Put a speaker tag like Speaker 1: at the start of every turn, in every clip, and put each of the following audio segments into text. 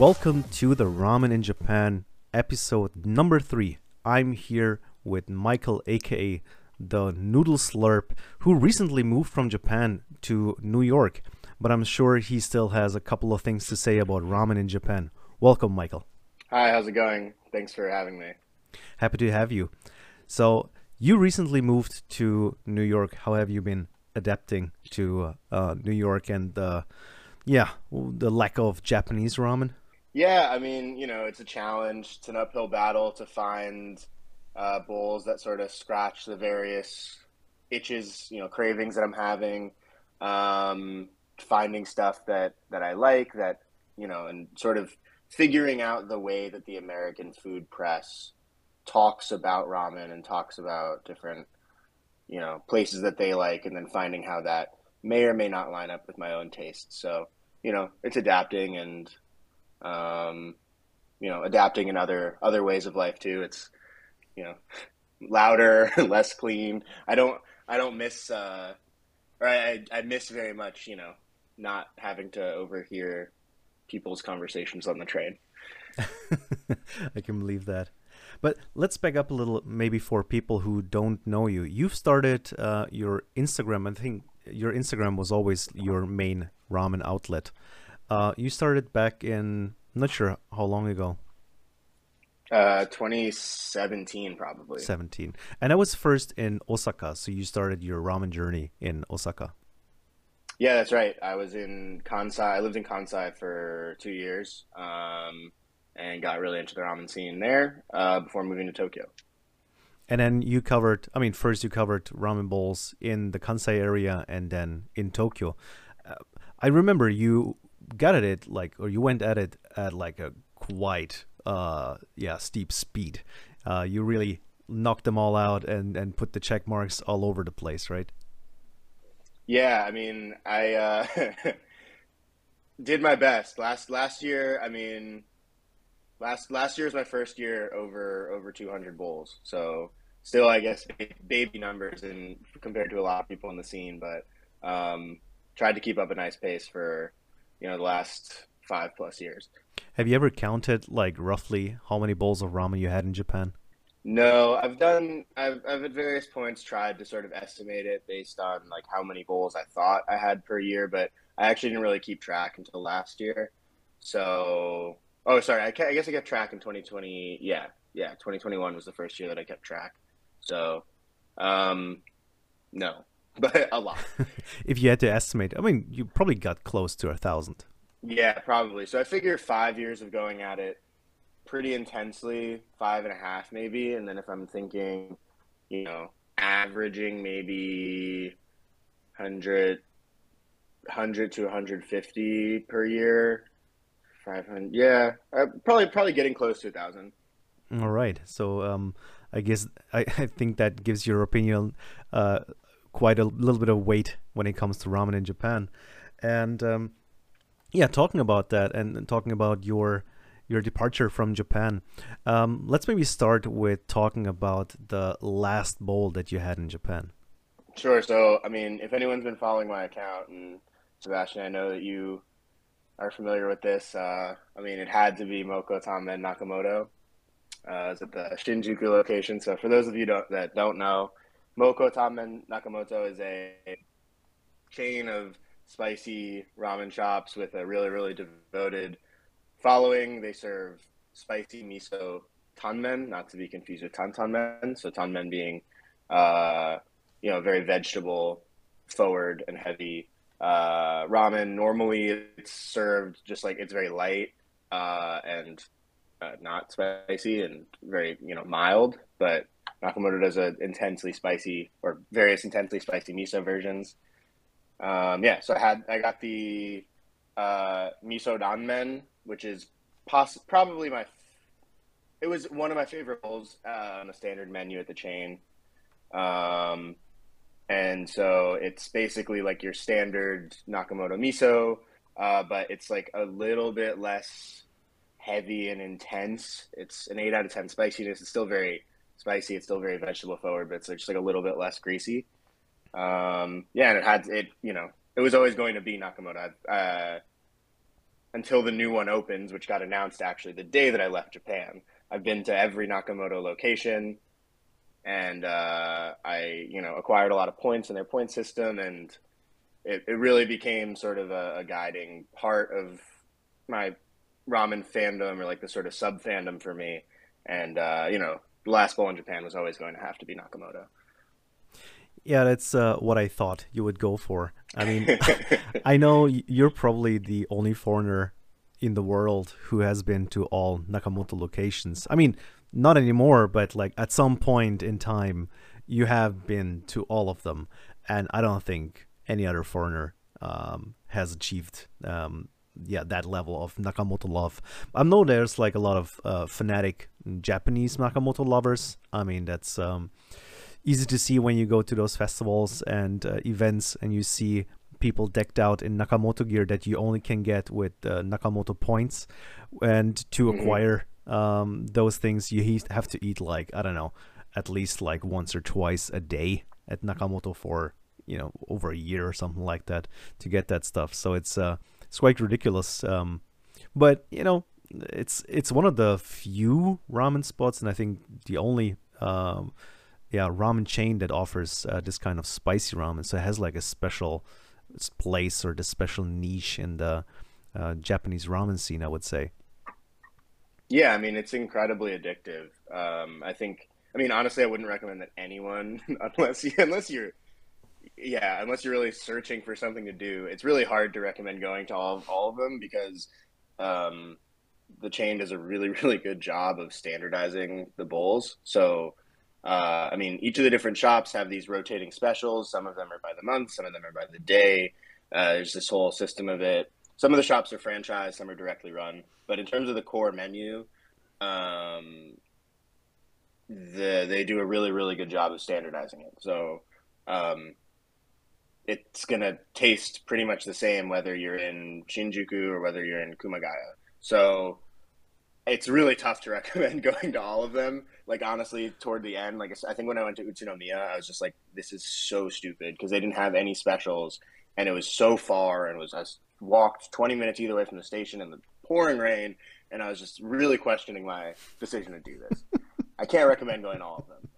Speaker 1: Welcome to the Ramen in Japan episode number three. I'm here with Michael, aka the Noodle Slurp, who recently moved from Japan to New York, but I'm sure he still has a couple of things to say about ramen in Japan. Welcome, Michael.
Speaker 2: Hi, how's it going? Thanks for having me.
Speaker 1: Happy to have you. So, you recently moved to New York. How have you been adapting to uh, New York and uh, yeah, the lack of Japanese ramen?
Speaker 2: Yeah, I mean, you know, it's a challenge. It's an uphill battle to find uh, bowls that sort of scratch the various itches, you know, cravings that I'm having. Um, finding stuff that that I like, that you know, and sort of figuring out the way that the American food press talks about ramen and talks about different, you know, places that they like, and then finding how that may or may not line up with my own taste. So, you know, it's adapting and um, you know, adapting in other other ways of life too. It's you know, louder, less clean. I don't I don't miss uh, or I I miss very much you know not having to overhear people's conversations on the train.
Speaker 1: I can believe that. But let's back up a little, maybe for people who don't know you. You've started uh, your Instagram. I think your Instagram was always your main ramen outlet. Uh, you started back in I'm not sure how long ago.
Speaker 2: Uh, 2017 probably.
Speaker 1: 17, and I was first in Osaka. So you started your ramen journey in Osaka.
Speaker 2: Yeah, that's right. I was in Kansai. I lived in Kansai for two years, um, and got really into the ramen scene there uh, before moving to Tokyo.
Speaker 1: And then you covered. I mean, first you covered ramen bowls in the Kansai area, and then in Tokyo. Uh, I remember you got at it like, or you went at it at like a quite, uh, yeah, steep speed. Uh, you really knocked them all out and and put the check marks all over the place, right?
Speaker 2: Yeah, I mean, I uh, did my best last last year. I mean, last last year was my first year over over 200 bowls, so still, I guess, baby numbers and compared to a lot of people in the scene, but um, tried to keep up a nice pace for you know the last five plus years.
Speaker 1: Have you ever counted like roughly how many bowls of ramen you had in Japan?
Speaker 2: No, I've done. I've, I've at various points tried to sort of estimate it based on like how many bowls I thought I had per year, but I actually didn't really keep track until last year. So, oh, sorry, I, I guess I kept track in 2020. Yeah, yeah, 2021 was the first year that I kept track. So, um, no, but a lot.
Speaker 1: if you had to estimate, I mean, you probably got close to a thousand.
Speaker 2: Yeah, probably. So I figure five years of going at it pretty intensely, five and a half maybe, and then if I'm thinking, you know, averaging maybe 100, 100 to 150 per year, 500. Yeah, uh, probably probably getting close to a thousand.
Speaker 1: All right. So um, I guess I, I think that gives your opinion uh, quite a little bit of weight when it comes to ramen in Japan. And um, yeah, talking about that and talking about your your departure from Japan, um, let's maybe start with talking about the last bowl that you had in Japan.
Speaker 2: Sure. So, I mean, if anyone's been following my account, and Sebastian, I know that you are familiar with this. Uh, I mean, it had to be Moko Tanmen Nakamoto. Uh, it's at the Shinjuku location. So, for those of you don't, that don't know, Moko Tanmen Nakamoto is a chain of spicy ramen shops with a really, really devoted following. They serve spicy miso tanmen, not to be confused with tantanmen. So tanmen being, uh, you know, very vegetable forward and heavy uh, ramen. Normally, it's served just like it's very light uh, and uh, not spicy and very you know mild, but Nakamoto does a intensely spicy or various intensely spicy miso versions. Um, yeah, so I had I got the uh, miso danmen, which is poss- probably my it was one of my favorite bowls uh, on the standard menu at the chain. Um, and so it's basically like your standard Nakamoto miso, uh, but it's like a little bit less heavy and intense. It's an eight out of ten spiciness. It's still very spicy. It's still very vegetable forward, but it's just like a little bit less greasy. Um, yeah, and it had it. You know, it was always going to be Nakamoto. Uh, until the new one opens, which got announced actually the day that I left Japan. I've been to every Nakamoto location, and uh, I, you know, acquired a lot of points in their point system, and it, it really became sort of a, a guiding part of my ramen fandom or like the sort of sub fandom for me. And uh, you know, the last ball in Japan was always going to have to be Nakamoto.
Speaker 1: Yeah, that's uh, what I thought you would go for. I mean, I know you're probably the only foreigner in the world who has been to all Nakamoto locations. I mean, not anymore, but like at some point in time, you have been to all of them, and I don't think any other foreigner um, has achieved um, yeah that level of Nakamoto love. I know there's like a lot of uh, fanatic Japanese Nakamoto lovers. I mean that's um, easy to see when you go to those festivals and uh, events and you see people decked out in Nakamoto gear that you only can get with uh, Nakamoto points. And to mm-hmm. acquire um, those things, you have to eat like I don't know, at least like once or twice a day at Nakamoto for you know over a year or something like that to get that stuff. So it's uh it's quite ridiculous. Um, but you know it's it's one of the few ramen spots, and I think the only um, yeah ramen chain that offers uh, this kind of spicy ramen. So it has like a special place or the special niche in the uh, Japanese ramen scene, I would say.
Speaker 2: Yeah, I mean it's incredibly addictive. Um, I think, I mean honestly, I wouldn't recommend that anyone unless you, unless you're yeah, unless you're really searching for something to do, it's really hard to recommend going to all of, all of them because um, the chain does a really really good job of standardizing the bowls. So, uh, I mean, each of the different shops have these rotating specials. Some of them are by the month, some of them are by the day. Uh, there's this whole system of it. Some of the shops are franchised, some are directly run. But in terms of the core menu, um, the they do a really really good job of standardizing it. So. Um, it's going to taste pretty much the same whether you're in Shinjuku or whether you're in Kumagaya. So it's really tough to recommend going to all of them. Like honestly, toward the end, like I think when I went to Utsunomiya, I was just like, this is so stupid because they didn't have any specials, and it was so far, and was I walked 20 minutes either way from the station in the pouring rain, and I was just really questioning my decision to do this. I can't recommend going to all of them,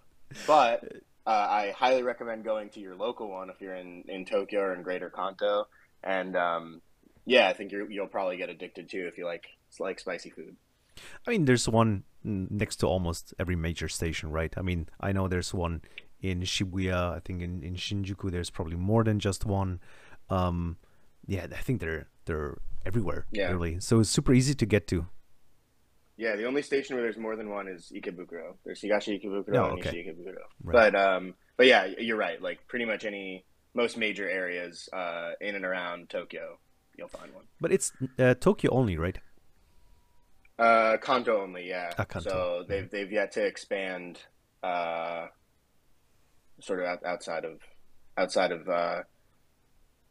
Speaker 2: but uh, I highly recommend going to your local one if you're in, in Tokyo or in Greater Kanto. And um, yeah, I think you will probably get addicted too if you like like spicy food.
Speaker 1: I mean, there's one next to almost every major station, right? I mean, I know there's one in Shibuya. I think in, in Shinjuku there's probably more than just one. Um, yeah, I think they're they're everywhere. Yeah. Really, so it's super easy to get to.
Speaker 2: Yeah, the only station where there's more than one is Ikebukuro. There's Higashi Ikebukuro oh, and okay. Nishi Ikebukuro. Right. But um, but yeah, you're right. Like pretty much any most major areas uh, in and around Tokyo, you'll find one.
Speaker 1: But it's uh, Tokyo only, right?
Speaker 2: Uh, Kanto only, yeah. Ah, Kanto. So they've they've yet to expand, uh, sort of outside of outside of uh,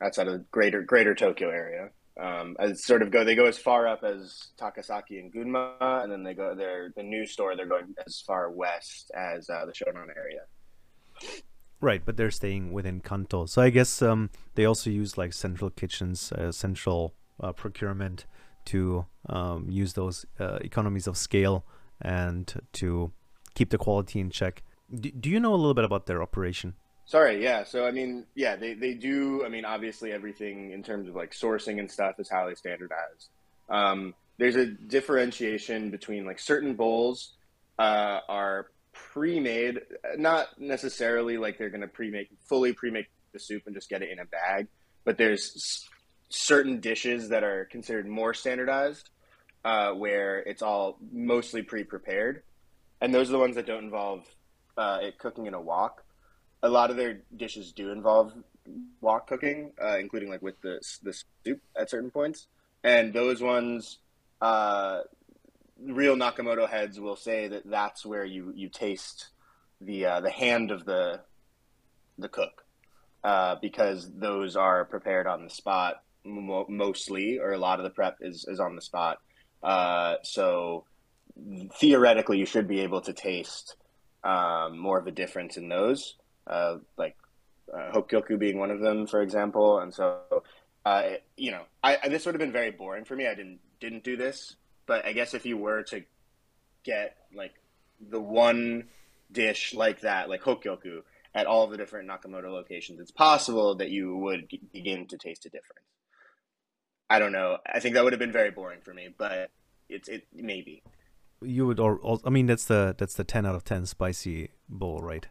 Speaker 2: outside of greater greater Tokyo area um, as sort of go they go as far up as Takasaki and Gunma, and then they go their the new store they're going as far west as uh, the Shonan area.
Speaker 1: Right, but they're staying within Kanto, so I guess um, they also use like central kitchens, uh, central uh, procurement to um, use those uh, economies of scale and to keep the quality in check. Do you know a little bit about their operation?
Speaker 2: Sorry, yeah. So I mean, yeah, they, they do. I mean, obviously, everything in terms of like sourcing and stuff is highly standardized. Um, there's a differentiation between like certain bowls uh, are pre-made, not necessarily like they're going to pre-make fully pre-make the soup and just get it in a bag, but there's certain dishes that are considered more standardized, uh, where it's all mostly pre-prepared, and those are the ones that don't involve uh, it cooking in a wok a lot of their dishes do involve wok cooking, uh, including like with the the soup at certain points. And those ones, uh, real Nakamoto heads will say that that's where you you taste the uh, the hand of the the cook, uh, because those are prepared on the spot mo- mostly, or a lot of the prep is is on the spot. Uh, so theoretically, you should be able to taste um, more of a difference in those uh, like uh, Hokkyoku being one of them, for example. And so uh, you know, I, I, this would have been very boring for me. I didn't didn't do this, but I guess if you were to get like the one dish like that, like hokkyoku, at all the different Nakamoto locations, it's possible that you would begin to taste a difference. I don't know. I think that would have been very boring for me, but it's it maybe.
Speaker 1: You would or I mean that's the that's the ten out of ten spicy bowl, right?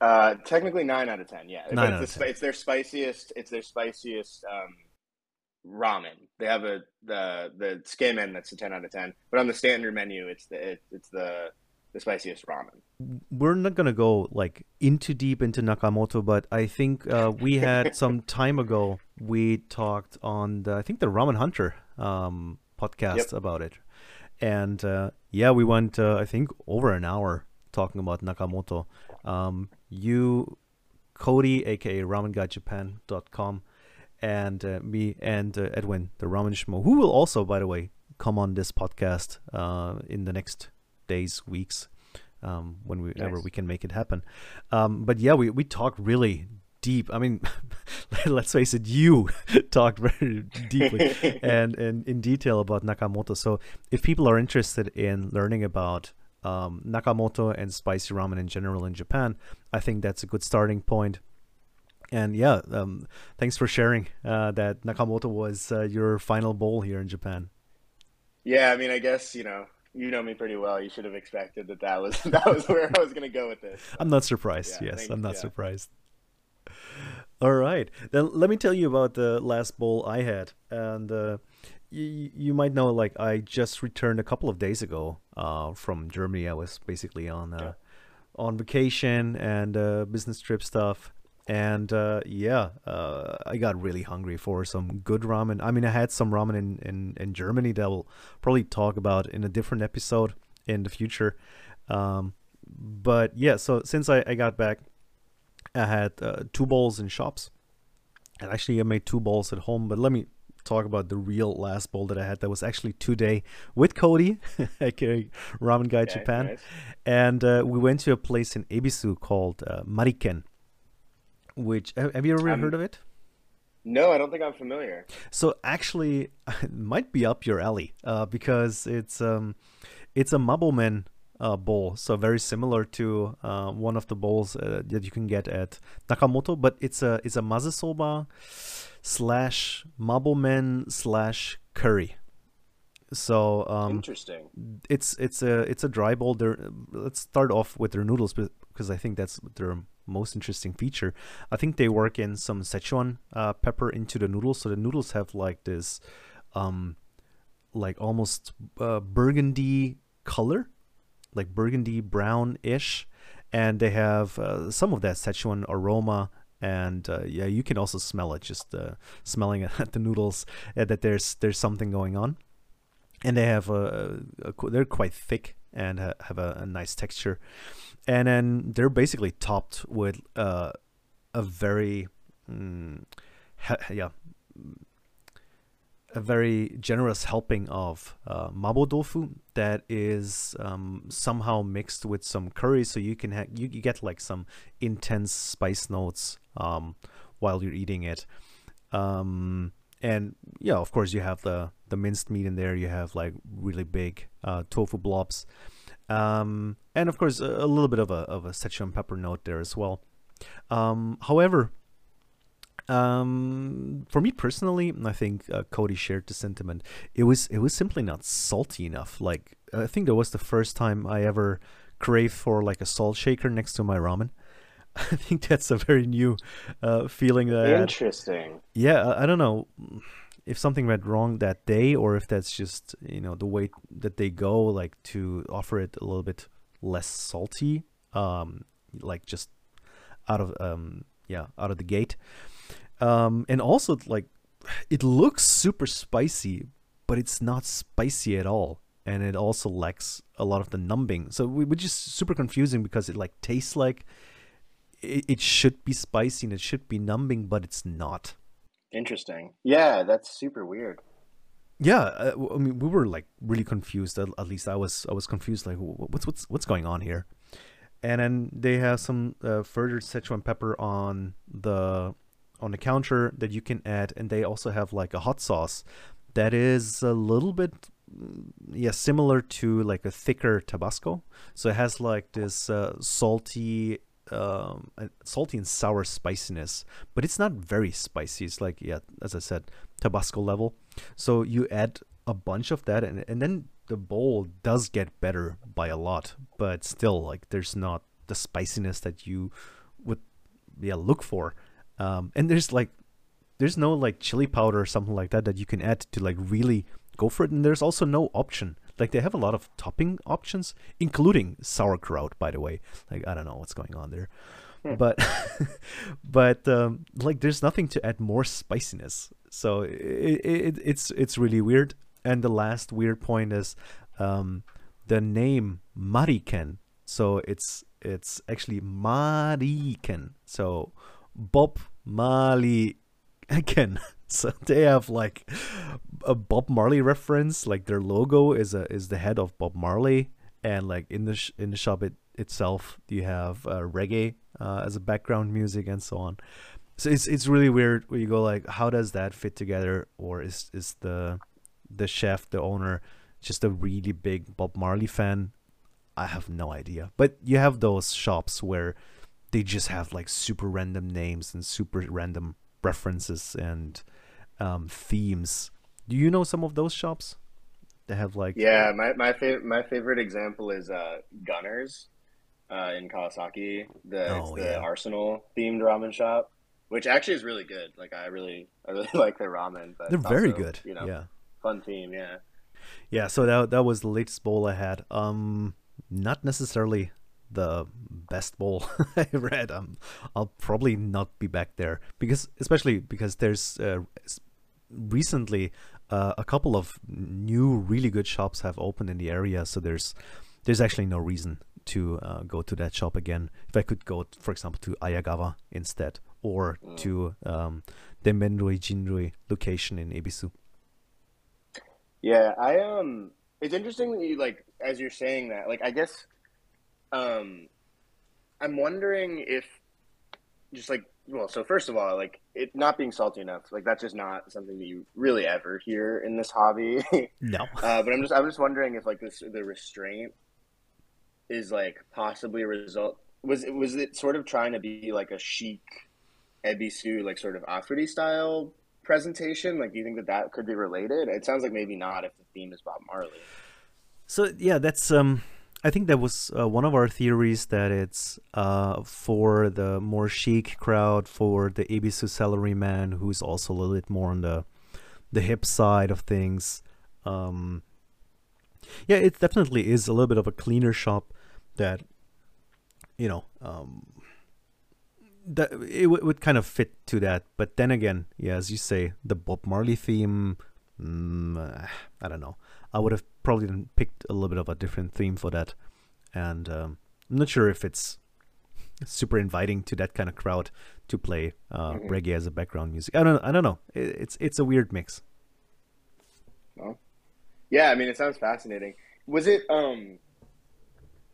Speaker 2: Uh, technically nine out of ten. Yeah,
Speaker 1: Nine out
Speaker 2: it's,
Speaker 1: of
Speaker 2: the,
Speaker 1: 10.
Speaker 2: it's their spiciest. It's their spiciest um, ramen. They have a the the skemen that's a ten out of ten, but on the standard menu, it's the it, it's the the spiciest ramen.
Speaker 1: We're not gonna go like into deep into Nakamoto, but I think uh, we had some time ago we talked on the I think the Ramen Hunter um, podcast
Speaker 2: Yep.
Speaker 1: about it, and uh, yeah, we went uh, I think over an hour talking about Nakamoto. Um, you, Cody, aka RamenGuyJapan.com, and uh, me and uh, Edwin, the Ramen Schmo, who will also, by the way, come on this podcast uh, in the next days, weeks, um, when we, whenever
Speaker 2: Nice.
Speaker 1: we can make it happen. Um, but yeah, we, we talked really deep. I mean, let's face it, you talked very deeply and, and in detail about Nakamoto. So if people are interested in learning about um, Nakamoto and spicy ramen in general in Japan, I think that's a good starting point. And yeah, um, thanks for sharing uh, that Nakamoto was uh, your final bowl here in Japan.
Speaker 2: Yeah, I mean, I guess you know you know me pretty well. You should have expected that that was that was where I was going to go with this.
Speaker 1: I'm not surprised.
Speaker 2: Yeah,
Speaker 1: yes, I'm not
Speaker 2: yeah.
Speaker 1: surprised. All right, then let me tell you about the last bowl I had, and uh, you, you might know, like I just returned a couple of days ago uh, from Germany. I was basically on uh,
Speaker 2: Yeah.
Speaker 1: on vacation and uh, business trip stuff, and uh, yeah, uh, I got really hungry for some good ramen. I mean, I had some ramen in in, in Germany that we'll probably talk about in a different episode in the future. Um, but yeah, so since I, I got back, I had uh, two bowls in shops. And actually, I made two bowls at home. But let me talk about the real last bowl that I had. That was actually today with Cody, aka Ramen Guy
Speaker 2: Okay,
Speaker 1: Japan.
Speaker 2: nice.
Speaker 1: And uh, we went to a place in Ebisu called uh, Mariken. Which have you ever
Speaker 2: Um,
Speaker 1: heard of it?
Speaker 2: No, I don't think I'm familiar.
Speaker 1: So actually, it might be up your alley uh, because it's um, it's a Mabo men uh, bowl, so very similar to uh, one of the bowls uh, that you can get at Nakamoto, but it's a it's a mazesoba slash Mabo men slash curry. So um,
Speaker 2: Interesting.
Speaker 1: it's it's a it's a dry bowl. There, let's start off with their noodles because I think that's their most interesting feature. I think they work in some Szechuan uh, pepper into the noodles, so the noodles have like this, um, like almost uh, burgundy color, like burgundy brown ish, and they have uh, some of that Szechuan aroma. And uh, yeah, you can also smell it just uh, smelling at the noodles uh, that there's there's something going on and they have a, a qu- they're quite thick and ha- have a, a nice texture and then they're basically topped with uh, a very mm, yeah a very generous helping of uh, mabo tofu that is um, somehow mixed with some curry so you can you, you get like some intense spice notes um, while you're eating it um, and yeah, of course you have the the minced meat in there. You have like really big uh, tofu blobs, um, and of course a, a little bit of a of a Szechuan pepper note there as well. Um, however, um, for me personally, I think uh, Cody shared the sentiment. It was it was simply not salty enough. Like I think that was the first time I ever craved for like a salt shaker next to my ramen. I think that's a very new uh, feeling that I had
Speaker 2: Interesting.
Speaker 1: yeah I, I don't know if something went wrong that day or if that's just you know the way that they go like to offer it a little bit less salty um like just out of um yeah out of the gate um and also like it looks super spicy but it's not spicy at all and it also lacks a lot of the numbing so we which is super confusing because it like tastes like it, it should be spicy and it should be numbing but it's not
Speaker 2: Interesting. Yeah, that's super weird.
Speaker 1: Yeah, uh, I mean, we were like really confused. At, at least I was. I was confused. Like, what's what's what's going on here? And then they have some uh, further Szechuan pepper on the on the counter that you can add, and they also have like a hot sauce that is a little bit mm, yeah similar to like a thicker Tabasco. So it has like this uh, salty um, salty and sour spiciness, but it's not very spicy. It's like yeah, as I said, Tabasco level. So you add a bunch of that, and and then the bowl does get better by a lot, but still like there's not the spiciness that you would yeah look for. Um, and there's like there's no like chili powder or something like that that you can add to like really go for it. And there's also no option. Like they have a lot of topping options, including sauerkraut, by the way. Like I don't know what's going on there.
Speaker 2: Hmm.
Speaker 1: But but um, like there's nothing to add more spiciness. So it, it, it's it's really weird. And the last weird point is um, the name Mariken. So it's it's actually Mariken. So Bob Marley again. So they have like a Bob Marley reference. Like their logo is a is the head of Bob Marley, and like in the sh- in the shop it, itself, you have uh, reggae uh, as a background music and so on. So it's it's really weird where you go like, how does that fit together? Or is is the the chef, the owner, just a really big Bob Marley fan? I have no idea. But you have those shops where they just have like super random names and super random references and um, themes. Do you know some of those shops? They have like
Speaker 2: Yeah, my my favorite my favorite example is uh, Gunners uh, in Kawasaki. The it's
Speaker 1: Oh
Speaker 2: the
Speaker 1: yeah,
Speaker 2: Arsenal themed ramen shop, which actually is really good. Like I really I really like their ramen, but
Speaker 1: they're
Speaker 2: it's
Speaker 1: very good.
Speaker 2: you know
Speaker 1: Yeah,
Speaker 2: fun theme. Yeah.
Speaker 1: yeah. So that that was the latest bowl I had. Um, not necessarily the best bowl I read. Um, I'll probably not be back there because, especially because there's uh, recently uh, a couple of new really good shops have opened in the area. So there's there's actually no reason to uh, go to that shop again. If I could go, for example, to Ayagawa instead, or
Speaker 2: Mm.
Speaker 1: to um, the Menroi Jinroi location in Ebisu.
Speaker 2: Yeah, I um it's interesting that you like as you're saying that, like I guess um I'm wondering if just like well, so first of all, like it not being salty enough, like that's just not something that you really ever hear in this hobby.
Speaker 1: No.
Speaker 2: uh, but I'm just I'm just wondering if like this the restraint is like possibly a result was it was it sort of trying to be like a chic Ebisu like sort of Afuri style presentation? Like do you think that that could be related? It sounds like maybe not if the theme is Bob Marley.
Speaker 1: So yeah, that's um I think that was uh, one of our theories that it's uh for the more chic crowd, for the Ebisu salaryman who's also a little bit more on the the hip side of things. Um yeah, it definitely is a little bit of a cleaner shop that you know, um that it would kind of fit to that. But then again, yeah, as you say, the Bob Marley theme, mm, I don't know. I would have probably picked a little bit of a different theme for that, and um, I'm not sure if it's super inviting to that kind of crowd to play uh,
Speaker 2: Mhm.
Speaker 1: reggae as a background music. I don't, I don't know. It, it's it's a weird mix.
Speaker 2: No? Yeah, I mean it sounds fascinating. Was it um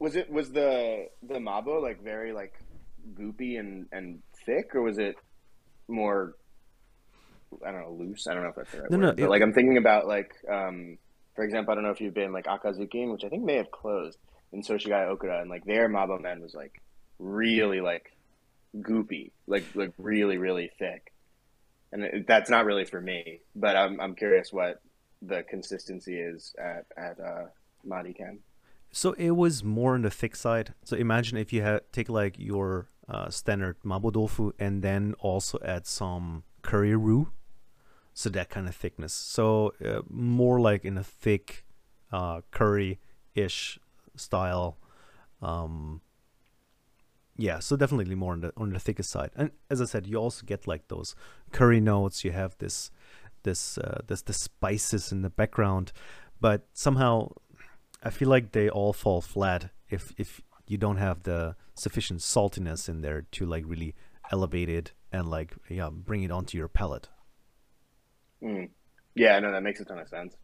Speaker 2: was it was the the Mabo like very like goopy and and thick or was it more I don't know, loose. I don't know if that's the right
Speaker 1: No,
Speaker 2: word.
Speaker 1: no, it-
Speaker 2: like I'm thinking about like um for example, I don't know if you've been like Akazuki, which I think may have closed in Soshigaya Okura, and like their Mabo men was like really like goopy, like like really really thick. And it, that's not really for me, but I'm I'm curious what the consistency is at at uh.
Speaker 1: So it was more on the thick side. So imagine if you had take like your uh, standard mabodofu and then also add some curry roux, so that kind of thickness. So uh, more like in a thick uh, curry-ish style. Um, yeah, so definitely more on the on the thickest side. And as I said, you also get like those curry notes. You have this this uh, this the spices in the background, but somehow I feel like they all fall flat if if you don't have the sufficient saltiness in there to like really elevate it and like yeah bring it onto your palate.
Speaker 2: Mm. Yeah, no, that makes a ton of sense.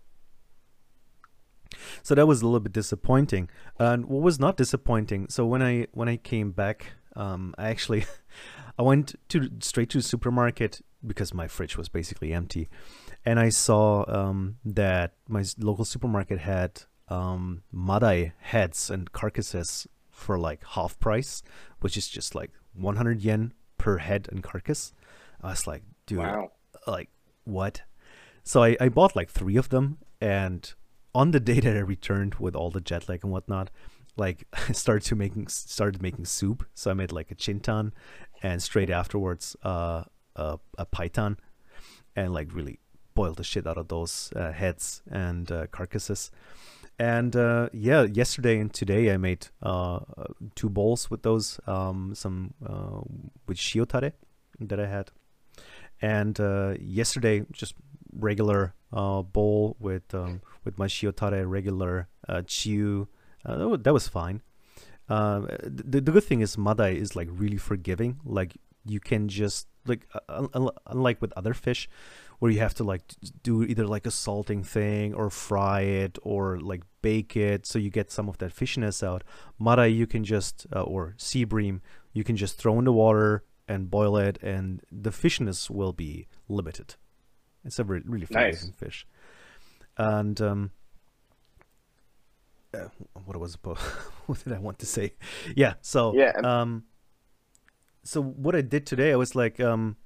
Speaker 1: So that was a little bit disappointing. And what was not disappointing, so when I when I came back, um, I actually I went to straight to the supermarket because my fridge was basically empty, and I saw um, that my local supermarket had um, madai heads and carcasses for like half price, which is just like 100 yen per head and carcass. I was like, dude, wow. like what? So I, I bought like three of them, and on the day that I returned with all the jet lag and whatnot, like I started to making started making soup. So I made like a chintan, and straight afterwards, uh, a, a paitan, and like really boiled the shit out of those uh, heads and uh, carcasses. And uh, yeah, yesterday and today I made uh, two bowls with those, um, some uh, with shiotare that I had, and uh, yesterday just regular uh, bowl with um, with my shiotare, regular uh, chiu. Uh, that was fine. Uh, the, the good thing is madai is like really forgiving. Like you can just like uh, unlike with other fish, where you have to like do either like a salting thing or fry it or like bake it so you get some of that fishiness out. Madai you can just uh, or sea bream you can just throw in the water and boil it, and the fishiness will be limited. It's a re- really nice. fish. And um, uh, what was what did I want to say? Yeah. So
Speaker 2: yeah.
Speaker 1: Um, so what I did today, I was like, um,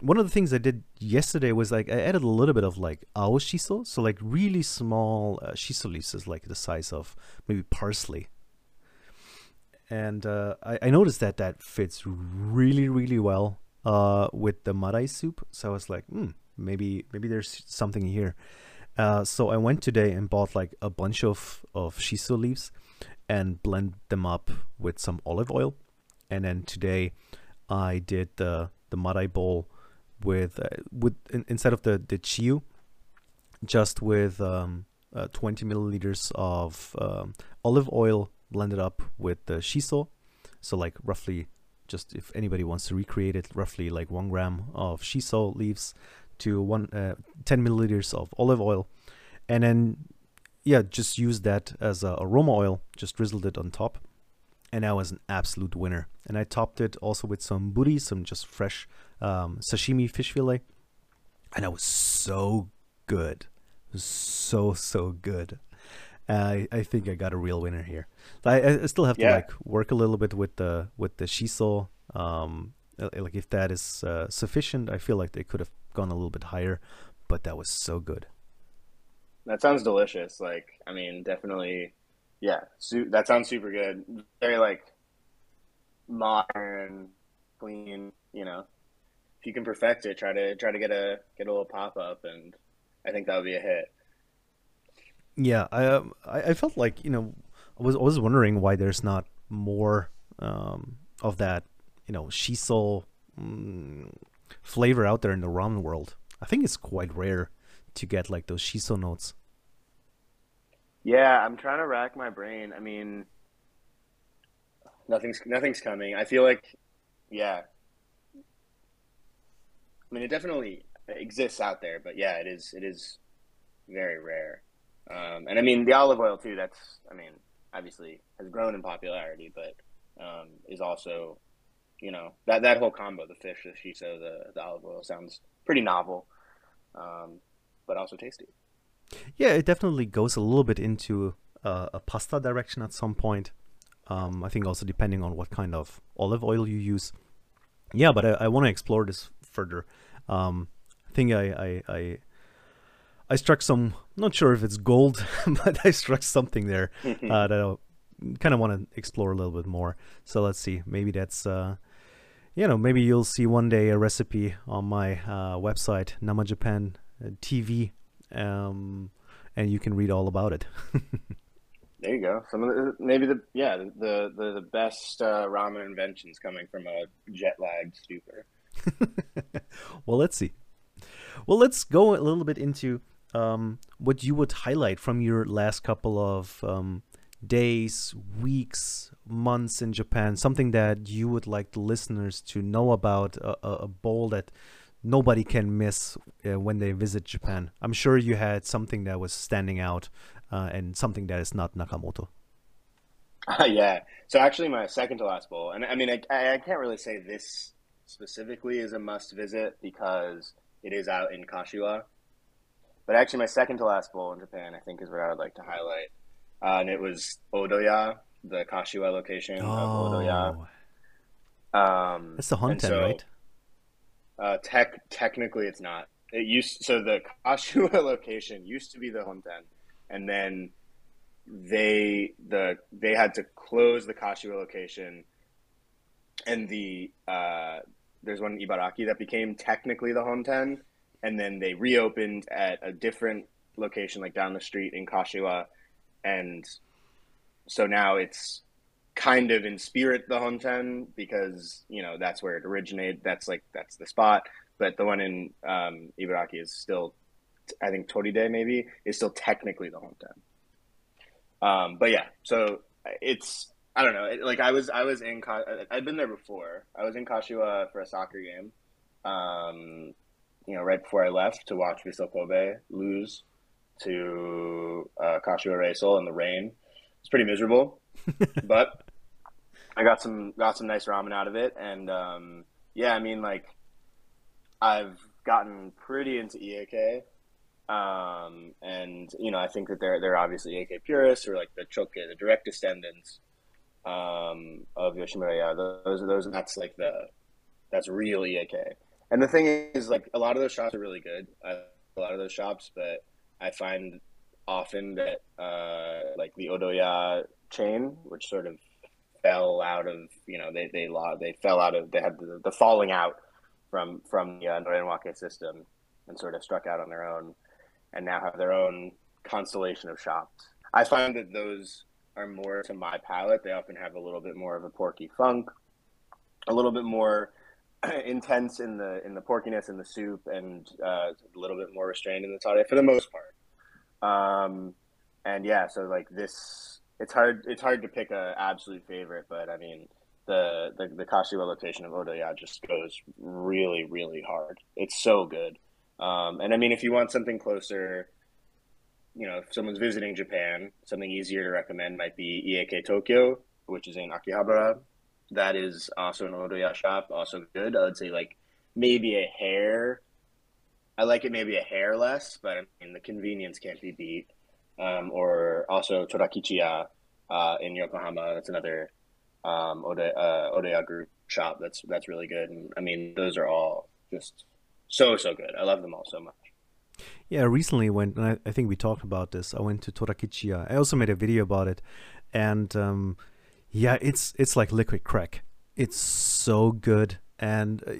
Speaker 1: one of the things I did yesterday was like I added a little bit of like ao shiso, so like really small uh, shiso leaves, is like the size of maybe parsley. And uh, I, I noticed that that fits really, really well uh, with the madai soup. So I was like, hmm, maybe maybe there's something here. Uh, so I went today and bought like a bunch of of shiso leaves and blend them up with some olive oil. And then today I did the the madai bowl with uh, with in, instead of the the chiu, just with um, uh, 20 milliliters of um, olive oil blended up with the shiso. So like roughly, just if anybody wants to recreate it, roughly like one gram of shiso leaves, to one uh, 10 milliliters of olive oil, and then yeah, just use that as a aroma oil. Just drizzled it on top, and that was an absolute winner. And I topped it also with some buri, some just fresh um, sashimi fish fillet, and that was so good, so so good. I I think I got a real winner here. I, I still have to yeah. like work a little bit with the with the shiso. Um, like if that is uh, sufficient, I feel like they could have gone a little bit higher, but that was so good.
Speaker 2: That sounds delicious. Like, I mean, definitely, yeah. Su- that sounds super good. Very like modern, clean. You know, if you can perfect it, try to try to get a get a little pop up, and I think that would be a hit.
Speaker 1: Yeah, I um, I, I felt like you know I was I was wondering why there's not more um, of that you know shiso mm, flavor out there in the ramen world. I think it's quite rare to get like those shiso notes.
Speaker 2: Yeah, I'm trying to rack my brain. I mean, nothing's nothing's coming. I feel like, yeah. I mean, it definitely exists out there, but yeah, it is it is very rare. Um, and I mean, the olive oil too. That's I mean, obviously has grown in popularity, but um, is also you know that that whole combo the fish the shiso the, the olive oil sounds pretty novel um, but also tasty.
Speaker 1: Yeah it definitely goes a little bit into uh, a pasta direction at some point. Um, i think also depending on what kind of olive oil you use. Yeah but i, I want to explore this further. Um, i think I, I, I I struck some, not sure if it's gold, but I struck something there uh, that I kind of want to explore a little bit more. So let's see, maybe that's uh, you know, maybe you'll see one day a recipe on my uh, website, Nama Japan uh, TV, um, and you can read all about it.
Speaker 2: there you go. Some of the maybe the yeah the the the best uh, ramen inventions coming from a jet lagged stupor.
Speaker 1: well, let's see. Well, let's go a little bit into um, what you would highlight from your last couple of um, days, weeks, months in Japan, something that you would like the listeners to know about, a, a bowl that nobody can miss uh, when they visit Japan. I'm sure you had something that was standing out uh, and something that is not Nakamoto.
Speaker 2: Uh, yeah. So actually, my second to last bowl, and I mean, I, I can't really say this specifically is a must visit because it is out in Kashiwa. But actually, my second to last bowl in Japan, I think, is what I would like to highlight. Uh, and it was Odoya, the Kashiwa location of Odoya.
Speaker 1: Oh,
Speaker 2: Um,
Speaker 1: that's the Honten,
Speaker 2: so,
Speaker 1: right?
Speaker 2: Uh, tech, technically, it's not. It used so the Kashiwa location used to be the Honten, and then they the they had to close the Kashiwa location, and the uh, there's one in Ibaraki that became technically the Honten, and then they reopened at a different location, like down the street in Kashiwa, and so now it's kind of in spirit the Honten because you know that's where it originated. That's like that's the spot. But the one in um, Ibaraki is still, I think Toride maybe is still technically the Honten. Um, but yeah, so it's I don't know. It, like I was I was in I'd been there before. I was in Kashiwa for a soccer game. Um, you know, right before I left to watch Vissel Kobe lose to uh, Kashiwa Reysol in the rain. It's pretty miserable, but I got some got some nice ramen out of it, and um, yeah, I mean like I've gotten pretty into iekei, um, and you know I think that they're they're obviously iekei purists or like the Chokkei, the direct descendants um, of Yoshimura. Yeah, those are those that's like the that's real iekei. And the thing is, like a lot of those shops are really good. I a lot of those shops, but I find often that uh, like the Odoya chain, which sort of fell out of you know they they law they fell out of they had the, the falling out from from the uh, system and sort of struck out on their own, and now have their own constellation of shops. I find that those are more to my palate. They often have a little bit more of a porky funk, a little bit more intense in the in the porkiness in the soup, and uh, a little bit more restrained in the tare for the most part. Um, and yeah, so like this, it's hard it's hard to pick a absolute favorite, but I mean the the, the Kashiwa location of Odoya just goes really really hard. It's so good. Um, and I mean, if you want something closer, you know, if someone's visiting Japan, something easier to recommend might be Iekei Tokyo, which is in Akihabara. That is also an Odoya shop, also good. I would say like maybe a hair. I like it maybe a hair less, but I mean the convenience can't be beat. Um, or also Torakichiya uh, in Yokohama. That's another um, Ode, uh, Odoya group shop. That's that's really good. And I mean those are all just so so good. I love them all so much.
Speaker 1: Yeah, recently when I, I think we talked about this, I went to Torakichiya. I also made a video about it, and um, yeah, it's it's like liquid crack. It's so good, and uh,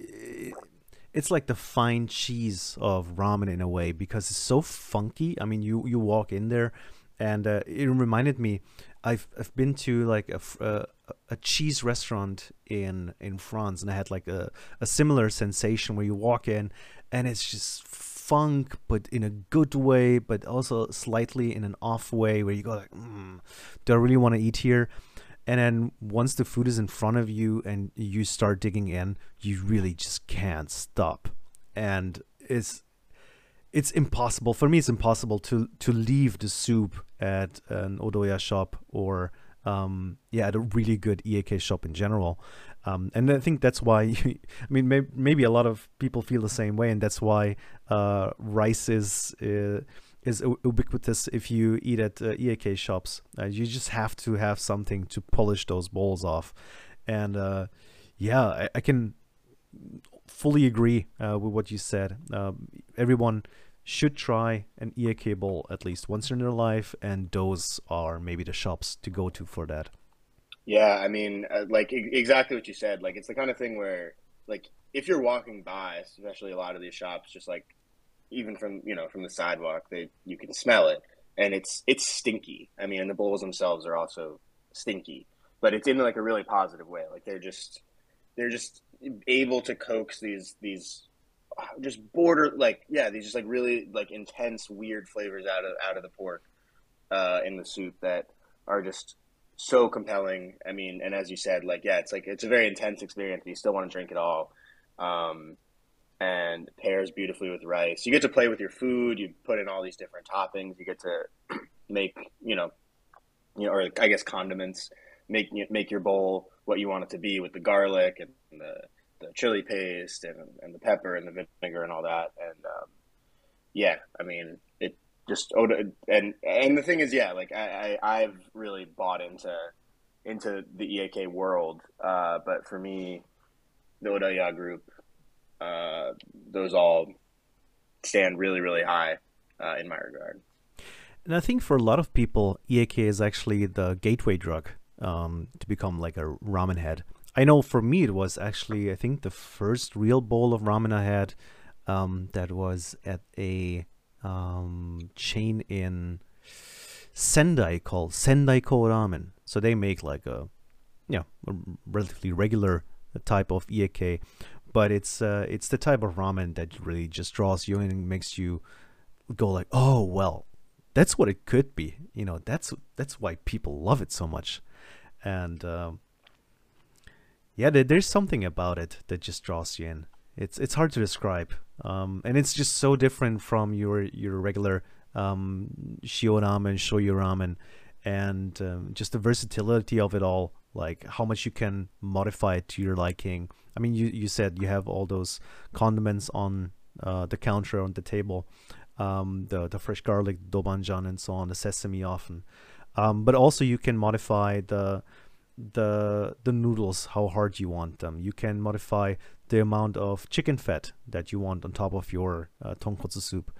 Speaker 1: it's like the fine cheese of ramen in a way because it's so funky. I mean, you you walk in there, and uh, it reminded me. I've I've been to like a, uh, a cheese restaurant in in France, and I had like a a similar sensation where you walk in, and it's just funk, but in a good way, but also slightly in an off way where you go like, mm, do I really want to eat here? And then once the food is in front of you and you start digging in, you really just can't stop. And it's it's impossible for me. It's impossible to to leave the soup at an Odoya shop or um, yeah, at a really good iekei shop in general. Um, and I think that's why, I mean, may, maybe a lot of people feel the same way, and that's why uh, rice is uh, is ubiquitous if you eat at uh, iekei shops. Uh, you just have to have something to polish those bowls off, and uh, yeah, I, I, can fully agree uh, with what you said. Um, everyone should try an iekei bowl at least once in their life, and those are maybe the shops to go to for that.
Speaker 2: Yeah, I mean, uh, like exactly what you said. Like it's the kind of thing where, like, if you're walking by, especially a lot of these shops, just like even from you know from the sidewalk, they you can smell it, and it's it's stinky. I mean, and the bowls themselves are also stinky, but it's in like a really positive way. Like they're just they're just able to coax these these just border like yeah these just like really like intense weird flavors out of out of the pork uh, in the soup that are just so compelling. I mean, and as you said, like yeah, it's like it's a very intense experience. But you still want to drink it all, um, and pairs beautifully with rice. You get to play with your food. You put in all these different toppings. You get to make you know, you know, or I guess condiments. Make make your bowl what you want it to be with the garlic and the the chili paste and and the pepper and the vinegar and all that. And um, yeah, I mean it just and and the thing is, yeah, like I, I I've really bought into into the iekei world, uh, but for me, the Odoya group, uh, those all stand really really high uh, in my regard.
Speaker 1: And I think for a lot of people, iekei is actually the gateway drug um, to become like a ramen head. I know for me it was actually I think the first real bowl of ramen I had um, that was at a um, chain in Sendai called Sendai Ko Ramen. So they make like a yeah a relatively regular type of iekei, but it's uh, it's the type of ramen that really just draws you in and makes you go like oh well that's what it could be. You know that's that's why people love it so much. And um, yeah there, there's something about it that just draws you in. It's it's hard to describe. Um, and it's just so different from your your regular um, shio ramen shoyu ramen and um, just the versatility of it all like how much you can modify it to your liking i mean you, you said you have all those condiments on uh, the counter on the table um, the the fresh garlic, dobanjan, and so on, the sesame often. Um, but also you can modify the the the noodles how hard you want them. You can modify the amount of chicken fat that you want on top of your uh, tonkotsu soup,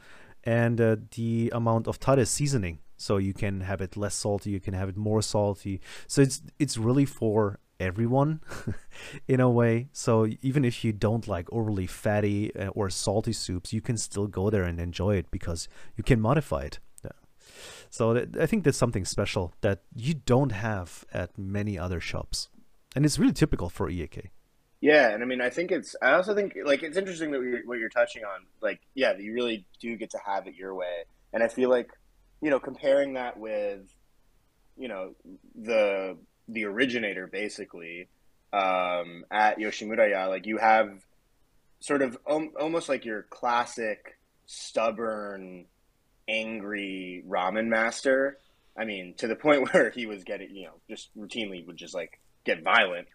Speaker 1: and uh, the amount of tare seasoning. So you can have it less salty, you can have it more salty. So it's it's really for everyone in a way. So even if you don't like overly fatty uh, or salty soups, you can still go there and enjoy it because you can modify it. So I think that's something special that you don't have at many other shops, and it's really typical for iekei.
Speaker 2: Yeah, and I mean, I think it's. I also think like it's interesting that you're, what you're touching on. Like, yeah, you really do get to have it your way, and I feel like, you know, comparing that with, you know, the the originator basically um, at Yoshimuraya, like you have sort of um, almost like your classic stubborn, angry ramen master. I mean, to the point where he was getting, you know, just routinely would just like get violent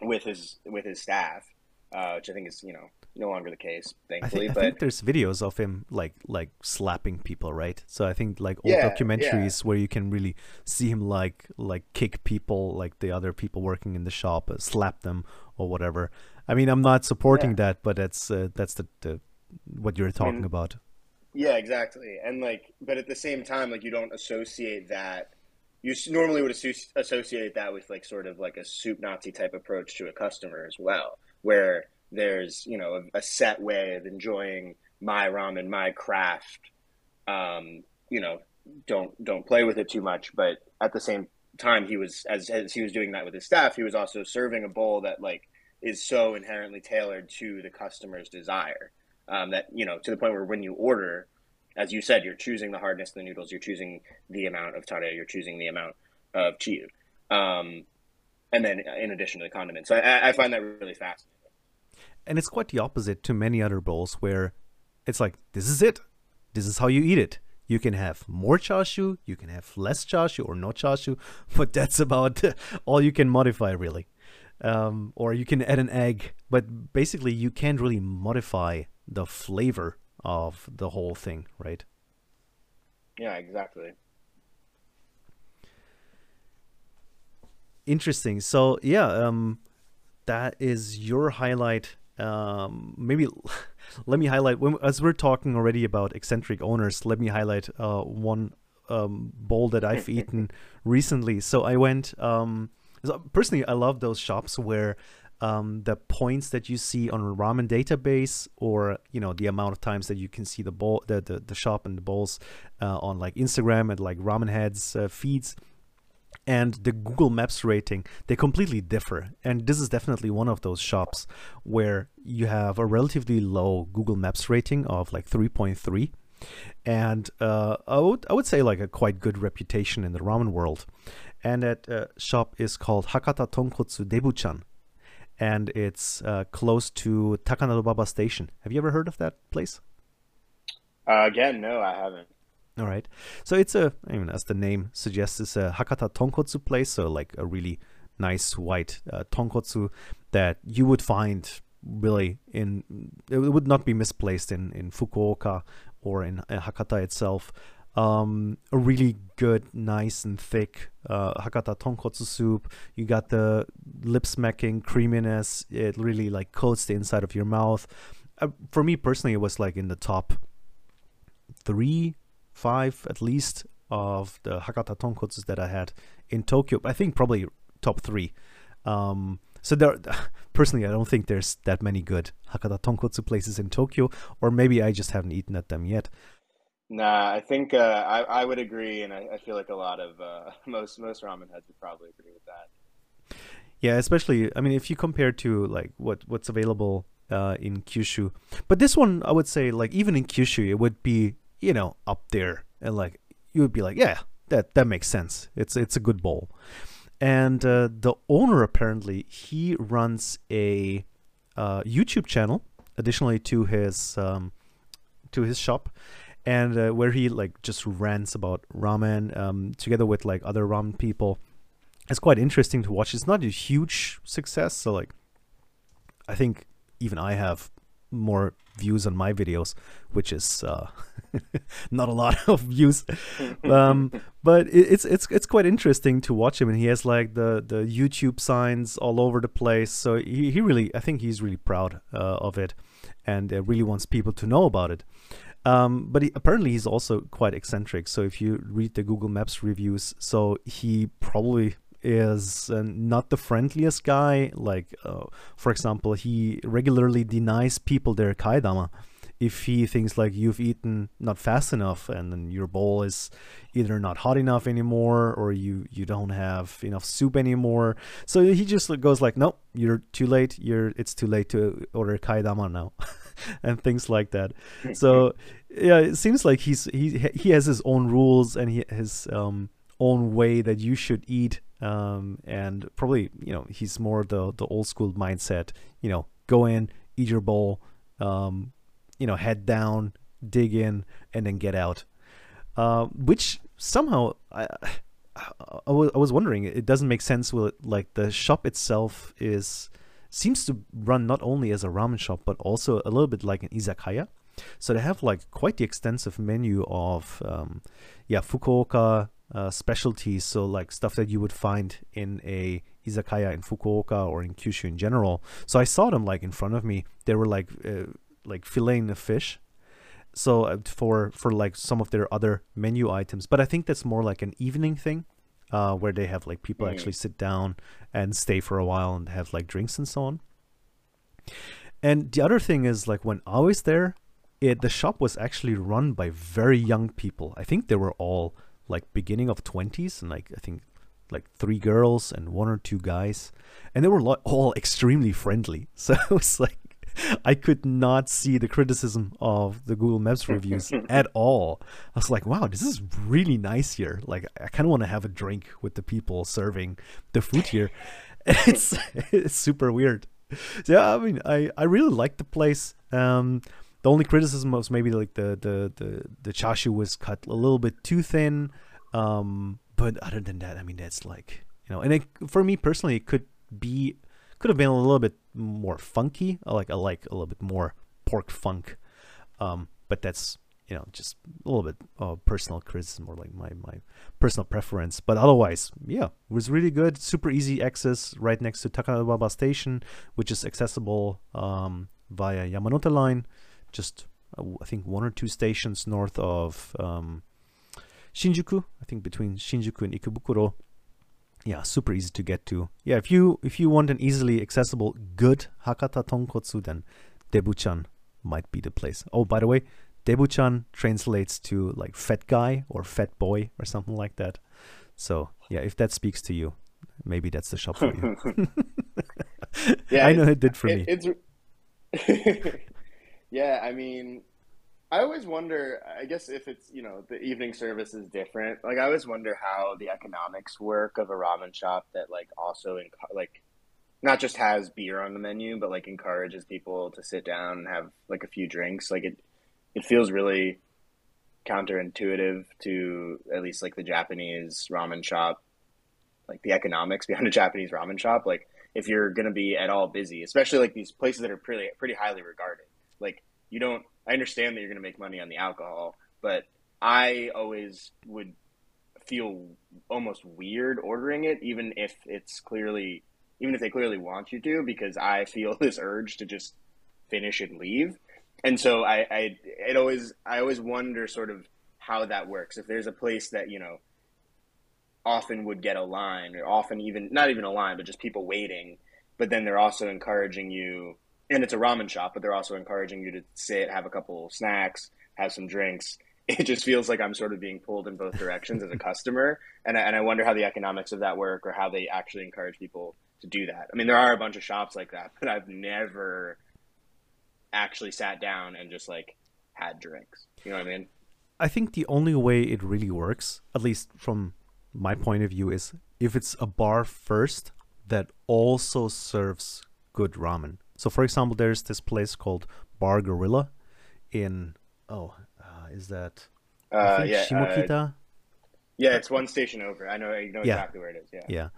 Speaker 2: with his with his staff, uh, which I think is you know no longer the case, thankfully.
Speaker 1: I think,
Speaker 2: but
Speaker 1: I think there's videos of him like like slapping people, right? So I think like old yeah, documentaries yeah. where you can really see him like like kick people, like the other people working in the shop, uh, slap them or whatever. I mean, I'm not supporting yeah. that, but that's uh, that's the, the what you're talking I mean, about.
Speaker 2: Yeah, exactly. And like, but at the same time, like you don't associate that. You normally would associate that with like sort of like a soup Nazi type approach to a customer as well, where there's you know a, a set way of enjoying my ramen, my craft. Um, you know, don't don't play with it too much, but at the same time, he was as as he was doing that with his staff, he was also serving a bowl that like is so inherently tailored to the customer's desire. Um, that you know to the point where when you order as you said you're choosing the hardness of the noodles you're choosing the amount of tare you're choosing the amount of chiyu um, and then in addition to the condiments. So I, I, find that really fascinating
Speaker 1: and it's quite the opposite to many other bowls where it's like, this is it. This is how you eat it. You can have more chashu, you can have less chashu or no chashu, but that's about all you can modify really. Um, or you can add an egg, but basically you can't really modify the flavor of the whole thing, right?
Speaker 2: Yeah, exactly.
Speaker 1: Interesting. So yeah, um, that is your highlight um, maybe let me highlight when, as we're talking already about eccentric owners. Let me highlight uh, one um, bowl that I've eaten recently. So I went. Um, so personally, I love those shops where um, the points that you see on a ramen database, or you know the amount of times that you can see the bowl, the the, the shop and the bowls uh, on like Instagram and like ramen heads uh, feeds and the Google Maps rating, they completely differ. And this is definitely one of those shops where you have a relatively low Google Maps rating of like 3.3 and uh, I would I would say like a quite good reputation in the ramen world. And that uh, shop is called Hakata Tonkotsu Debuchan, and it's uh, close to Takadanobaba Station. Have you ever heard of that place?
Speaker 2: Uh, again, no, I haven't.
Speaker 1: All right. So it's a, I mean, as the name suggests, it's a Hakata Tonkotsu place. So like a really nice white uh, tonkotsu that you would find really in it would not be misplaced in in Fukuoka or in uh, Hakata itself. Um, a really good, nice and thick uh, Hakata tonkotsu soup. You got the lip smacking creaminess. It really like coats the inside of your mouth. Uh, for me personally, it was like in the top three, five at least of the Hakata tonkotsu that I had in Tokyo. I think probably top three. Um, so there, personally, I don't think there's that many good Hakata tonkotsu places in Tokyo, or maybe I just haven't eaten at them yet.
Speaker 2: Nah, I think uh, I I would agree, and I, I feel like a lot of uh, most most ramen heads would probably agree with that.
Speaker 1: Yeah, especially I mean, if you compare to like what what's available uh, in Kyushu, but this one I would say like even in Kyushu it would be you know up there and like you would be like yeah that that makes sense. It's it's a good bowl. And uh, the owner apparently he runs a uh, YouTube channel additionally to his um, to his shop and uh, where he like just rants about ramen um, together with like other ramen people. It's quite interesting to watch. It's not a huge success so like i think even i have more views on my videos, which is uh, not a lot of views. Um, but it, it's it's it's quite interesting to watch him, and he has like the the YouTube signs all over the place. So he, he really, I think he's really proud uh, of it, and uh, really wants people to know about it. Um, but he, apparently he's also quite eccentric. So if you read the Google Maps reviews, so he probably is uh, not the friendliest guy. Like, uh, for example, he regularly denies people their kaedama. If he thinks like you've eaten not fast enough and then your bowl is either not hot enough anymore or you you don't have enough soup anymore. So he just goes like nope you're too late. You're it's too late to order kaedama now. And things like that. So yeah it seems like he's he he has his own rules and he his um own way that you should eat um, and probably you know he's more the the old school mindset you know go in eat your bowl um, you know head down dig in and then get out. Uh, which somehow I, I, was wondering it doesn't make sense with like the shop itself is seems to run not only as a ramen shop but also a little bit like an izakaya. So they have like quite the extensive menu of um, yeah Fukuoka uh, specialties, so like stuff that you would find in a izakaya in Fukuoka or in Kyushu in general. So I saw them like in front of me. They were like uh, like filleting the fish. So uh, for for like some of their other menu items, but I think that's more like an evening thing, uh, where they have like people mm. actually sit down and stay for a while and have like drinks and so on. And the other thing is like when I was there, it the shop was actually run by very young people. I think they were all like beginning of 20s and like I think like three girls and one or two guys and they were all extremely friendly so it was like I could not see the criticism of the Google Maps reviews at all. I was like, wow, this is really nice here. Like, I kind of want to have a drink with the people serving the food here. it's, it's super weird. So, yeah, I mean, I, I really like the place. Um, the only criticism was maybe like the the the the chashu was cut a little bit too thin. Um, but other than that, I mean, that's like you know, and it, for me personally, it could be could have been a little bit more funky. I like I like a little bit more pork funk. Um, but that's you know just a little bit of personal criticism or like my my personal preference. But otherwise, yeah, it was really good. Super easy access right next to Takadanobaba Station, which is accessible um, via Yamanote Line just uh, I think one or two stations north of um, Shinjuku. I think between Shinjuku and Ikebukuro. Yeah, super easy to get to. Yeah, if you if you want an easily accessible good Hakata tonkotsu, then Debuchan might be the place. Oh, by the way, Debuchan translates to like fat guy or fat boy or something like that. So yeah, if that speaks to you, maybe that's the shop for you. yeah, I know it did for it, me.
Speaker 2: It's Yeah, I mean, I always wonder. I guess if it's you know the evening service is different. Like I always wonder how the economics work of a ramen shop that like also in like not just has beer on the menu, but like encourages people to sit down and have like a few drinks. Like it, it feels really counterintuitive to at least like the Japanese ramen shop like the economics behind a Japanese ramen shop. Like if you're gonna be at all busy, especially like these places that are pretty pretty highly regarded. Like you don't. I understand that you're gonna make money on the alcohol, but I always would feel almost weird ordering it, even if it's clearly, even if they clearly want you to, because I feel this urge to just finish and leave. And so I, I, it always, I always wonder sort of how that works. If there's a place that you know often would get a line, or often even not even a line, but just people waiting, but then they're also encouraging you, and it's a ramen shop, but they're also encouraging you to sit, have a couple snacks, have some drinks it just feels like I'm sort of being pulled in both directions as a customer, and I, and I wonder how the economics of that work or how they actually encourage people to do that. I mean, there are a bunch of shops like that, but I've never actually sat down and just like had drinks. You know what I mean?
Speaker 1: I think the only way it really works, at least from my point of view, is if it's a bar first that also serves good ramen. So, for example, there's this place called Bar Gorilla in oh is that
Speaker 2: uh, yeah,
Speaker 1: Shimokita? Uh,
Speaker 2: yeah, it's one station over. I know I know
Speaker 1: yeah.
Speaker 2: exactly where it is. Yeah.
Speaker 1: Yeah.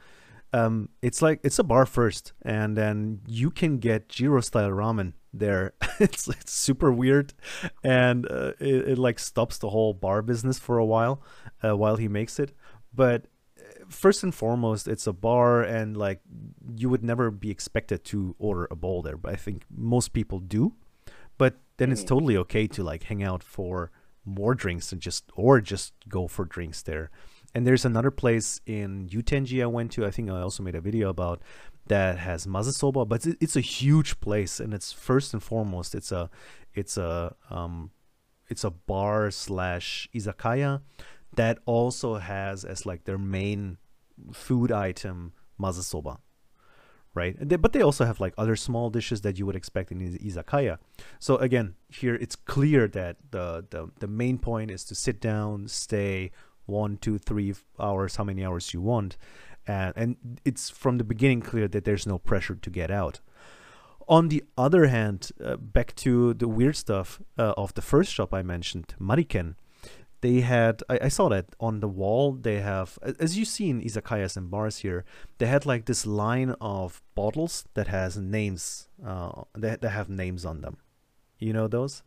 Speaker 1: Um, it's like it's a bar first, and then you can get Jiro style ramen there. it's it's super weird, and uh, it, it like stops the whole bar business for a while, uh, while he makes it. But uh, first and foremost, it's a bar, and like you would never be expected to order a bowl there, but I think most people do. But then mm-hmm. it's totally okay to like hang out for more drinks and just or just go for drinks there. And there's another place in Yutenji I went to. I think I also made a video about that has mazesoba, but it's a huge place, and it's first and foremost it's a it's a um it's a bar slash izakaya that also has as like their main food item mazesoba right? They, but they also have like other small dishes that you would expect in izakaya. So again, here it's clear that the, the the main point is to sit down, stay one, two, three hours, how many hours you want, and and it's from the beginning clear that there's no pressure to get out. On the other hand, uh, back to the weird stuff uh, of the first shop I mentioned, Mariken they had I, I, saw that on the wall they have as you see in izakayas and bars here they had like this line of bottles that has names uh that, that have names on them. You know those?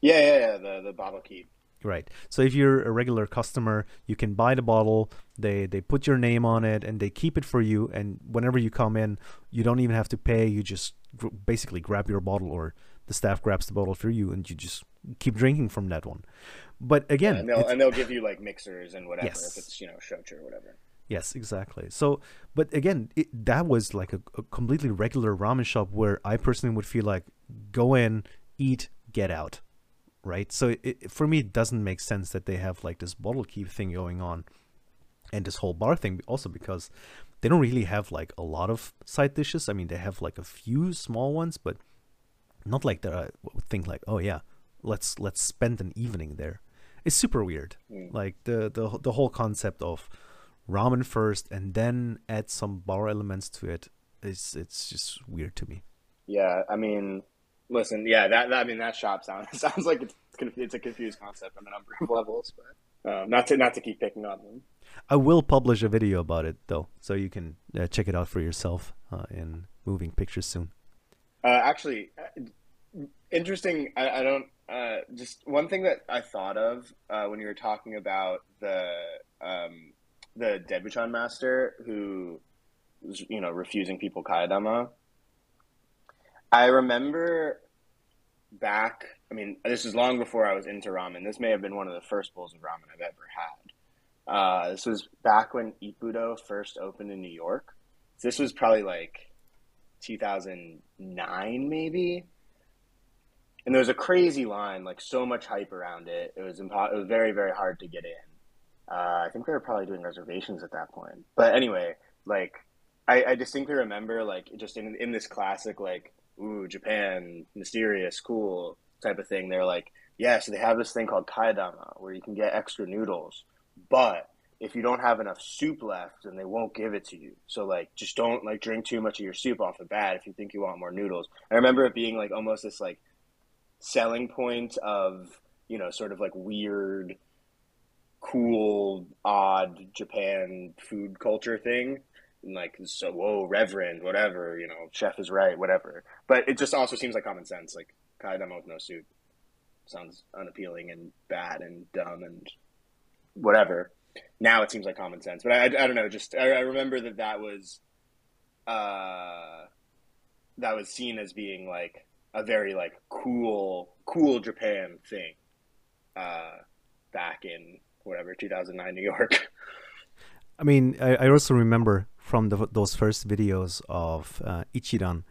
Speaker 2: Yeah yeah yeah the, the bottle key.
Speaker 1: Right. So if you're a regular customer you can buy the bottle they they put your name on it and they keep it for you and whenever you come in you don't even have to pay you just gr- basically grab your bottle or the staff grabs the bottle for you and you just keep drinking from that one but again, yeah,
Speaker 2: and, they'll, and they'll give you like mixers and whatever yes. if it's you know shochu or whatever.
Speaker 1: Yes, exactly. So, but again, it, that was like a, a, completely regular ramen shop where I personally would feel like go in, eat, get out, right? So it, for me, it doesn't make sense that they have like this bottle keep thing going on, and this whole bar thing. Also because they don't really have like a lot of side dishes. I mean, they have like a few small ones, but not like that. I would think like, oh yeah, let's let's spend an evening there it's super weird. Mm. Like the the the whole concept of ramen first and then add some bar elements to it is it's just weird to me.
Speaker 2: Yeah, I mean, listen, yeah, that, that I mean that shop sounds sounds like it's it's a confused concept on a number of levels, but um, not to not to keep picking on them.
Speaker 1: I will publish a video about it though, so you can uh, check it out for yourself uh, in moving pictures soon.
Speaker 2: Uh, actually, uh, interesting. I, I don't uh, just one thing that I thought of uh, when you were talking about the um, the Debuchan master who was, you know, refusing people kaedama. I remember back. I mean, this is long before I was into ramen. This may have been one of the first bowls of ramen I've ever had. Uh, this was back when Ippudo first opened in New York. This was probably like 2009, maybe and there was a crazy line, like so much hype around it. It was impo- it was very very hard to get in. Uh, I think they were probably doing reservations at that point. But anyway, like I, I distinctly remember like just in in this classic like ooh Japan mysterious cool type of thing. They're like yeah, so they have this thing called kaedama where you can get extra noodles, but if you don't have enough soup left, then they won't give it to you. So like, just don't like drink too much of your soup off the bat if you think you want more noodles. I remember it being like almost this like selling point of you know sort of like weird cool, odd Japan food culture thing. And like so, whoa, reverend, whatever, you know, chef is right, whatever. But it just also seems like common sense. Like kaedama with no soup sounds unappealing and bad and dumb and whatever. Now it seems like common sense, but I, I, I don't know. Just I, I, remember that that was uh, that was seen as being like a very like cool cool Japan thing uh, back in whatever 2009 New York.
Speaker 1: I mean, I, I also remember from the, those first videos of uh, Ichiran,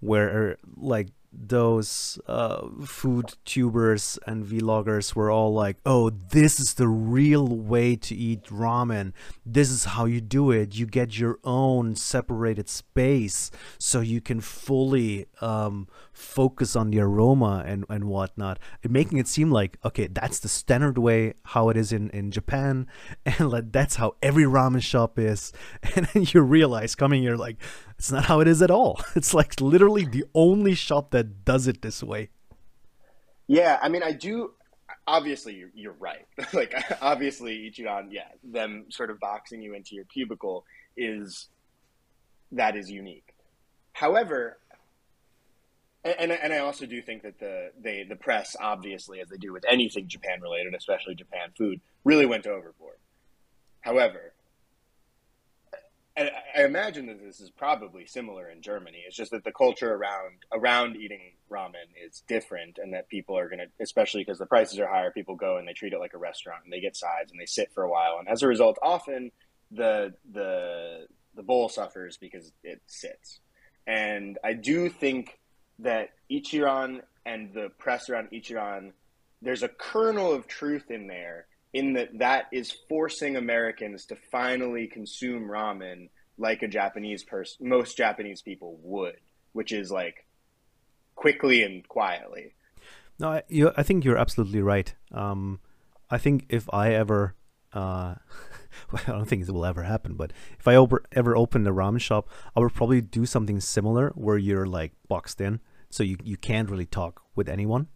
Speaker 1: where like those uh, food tubers and vloggers were all like, "Oh, this is the real way to eat ramen. This is how you do it. You get your own separated space so you can fully um, focus on the aroma and and whatnot." And making it seem like, okay, that's the standard way how it is in in Japan, and like that's how every ramen shop is. And then you realize coming here, like, it's not how it is at all. It's like literally the only shop that does it this way.
Speaker 2: Yeah, I mean, I do. Obviously, you're, right. like, obviously, Ichiran, yeah, them sort of boxing you into your cubicle is that is unique. However, and, and I also do think that the they the press, obviously, as they do with anything Japan related, especially Japan food, really went overboard. However, and I imagine that this is probably similar in Germany. It's just that the culture around around eating ramen is different, and that people are going to, especially because the prices are higher, people go and they treat it like a restaurant, and they get sides and they sit for a while, and as a result, often the the the bowl suffers because it sits. And I do think that Ichiran and the press around Ichiran, there's a kernel of truth in there in that that is forcing Americans to finally consume ramen like a Japanese person, most Japanese people would, which is like quickly and quietly.
Speaker 1: No, I, you, I think you're absolutely right. Um, I think if I ever, uh, well, I don't think it will ever happen, but if I over, ever open a ramen shop, I would probably do something similar where you're like boxed in, so you you can't really talk with anyone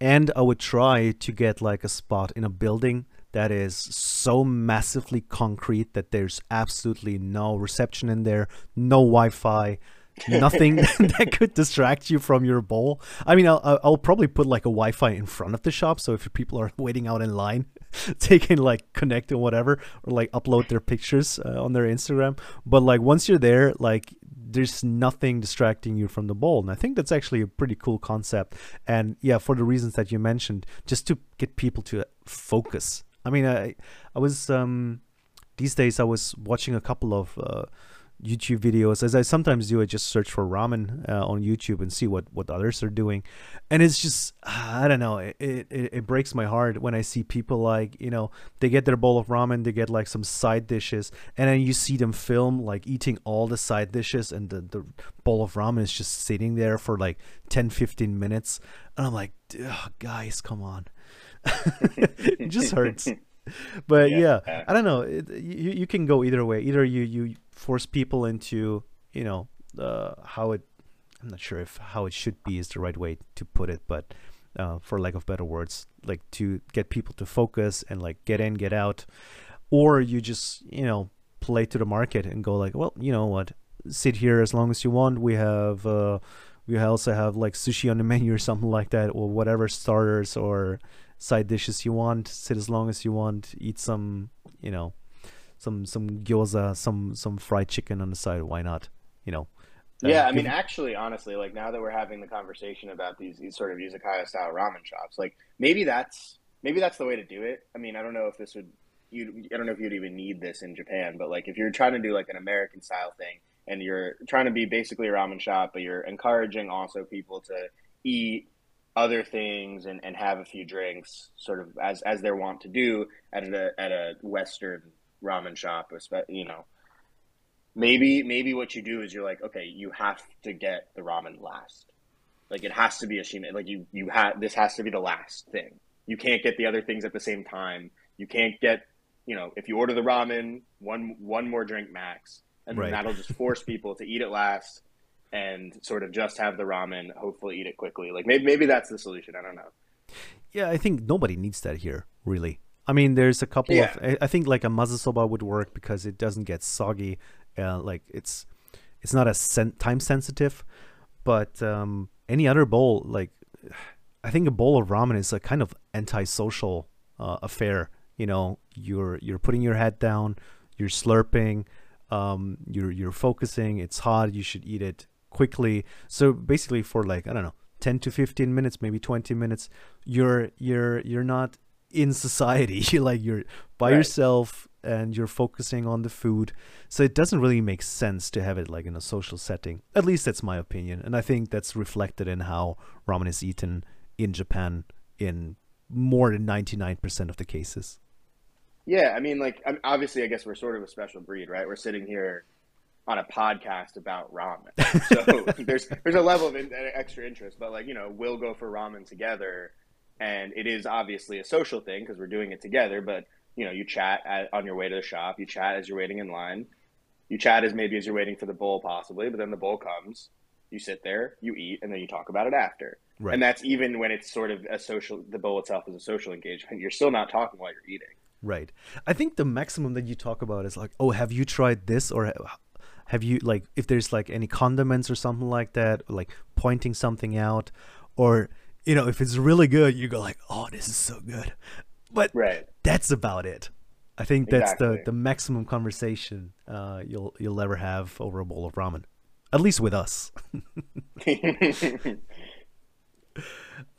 Speaker 1: and I would try to get like a spot in a building that is so massively concrete that there's absolutely no reception in there, no Wi-Fi, nothing that could distract you from your bowl. I mean, I'll, I'll probably put like a Wi-Fi in front of the shop, so if people are waiting out in line, they can like connect and whatever, or like upload their pictures uh, on their Instagram. But like once you're there, like there's nothing distracting you from the ball. And I think that's actually a pretty cool concept. And yeah, for the reasons that you mentioned, just to get people to focus. I mean, I I was um these days I was watching a couple of uh, YouTube videos, as I sometimes do, I just search for ramen uh, on YouTube and see what, what others are doing, and it's just I don't know, it, it it breaks my heart when I see people like you know they get their bowl of ramen, they get like some side dishes, and then you see them film like eating all the side dishes, and the the bowl of ramen is just sitting there for like 10, 15 minutes, and I'm like, guys, come on, it just hurts. but yeah. yeah. I don't know. It, you you can go either way. Either you you force people into you know uh, how it. I'm not sure if how it should be is the right way to put it, but uh, for lack of better words, like to get people to focus and like get in, get out, or you just you know play to the market and go like, well, you know what, sit here as long as you want. We have. Uh, we also have like sushi on the menu or something like that, or whatever starters or side dishes you want. Sit as long as you want. Eat some, you know, some some gyoza, some some fried chicken on the side. Why not? You know.
Speaker 2: Uh, yeah, I mean, actually, honestly, like now that we're having the conversation about these these sort of izakaya style ramen shops, like maybe that's maybe that's the way to do it. I mean, I don't know if this would you I don't know if you'd even need this in Japan, but like if you're trying to do like an American style thing and you're trying to be basically a ramen shop, but you're encouraging also people to eat other things and, and have a few drinks, sort of as as they're wont to do at a at a Western ramen shop. You know, maybe maybe what you do is you're like, okay, you have to get the ramen last. Like it has to be a shime. Like you you have this has to be the last thing. You can't get the other things at the same time. You can't get you know if you order the ramen one one more drink max, and right. that'll just force people to eat it last and sort of just have the ramen, hopefully eat it quickly. Like maybe maybe that's the solution. I don't know.
Speaker 1: Yeah, I think nobody needs that here, really. I mean, there's a couple
Speaker 2: Yeah.
Speaker 1: of. I- think like a mazesoba would work because it doesn't get soggy. Uh, like it's it's not as sen- time sensitive. But um, any other bowl, like I think a bowl of ramen is a kind of antisocial uh, affair. You know, you're you're putting your head down, you're slurping, um, you're you're focusing. It's hot. You should eat it quickly. So basically, for like I don't know, ten to fifteen minutes, maybe twenty minutes, you're you're you're not in society. You're like you're by
Speaker 2: Right.
Speaker 1: yourself and you're focusing on the food. So it doesn't really make sense to have it like in a social setting. At least that's my opinion, and I think that's reflected in how ramen is eaten in Japan in more than ninety nine percent of the cases.
Speaker 2: Yeah, I mean, like, obviously, I guess we're sort of a special breed, right? We're sitting here on a podcast about ramen, so there's there's a level of in, extra interest. But like, you know, we'll go for ramen together, and it is obviously a social thing because we're doing it together. But you know, you chat at, on your way to the shop, you chat as you're waiting in line, you chat as maybe as you're waiting for the bowl, possibly. But then the bowl comes, you sit there, you eat, and then you talk about it after.
Speaker 1: Right.
Speaker 2: And that's even when it's sort of a social. The bowl itself is a social engagement. You're still not talking while you're eating.
Speaker 1: Right. I think the maximum that you talk about is like, oh, have you tried this or have you like if there's like any condiments or something like that, like pointing something out, or you know if it's really good, you go like, oh, this is so good. But
Speaker 2: Right.
Speaker 1: that's about it. I think that's the the maximum conversation uh, you'll you'll ever have over a bowl of ramen, at least with us.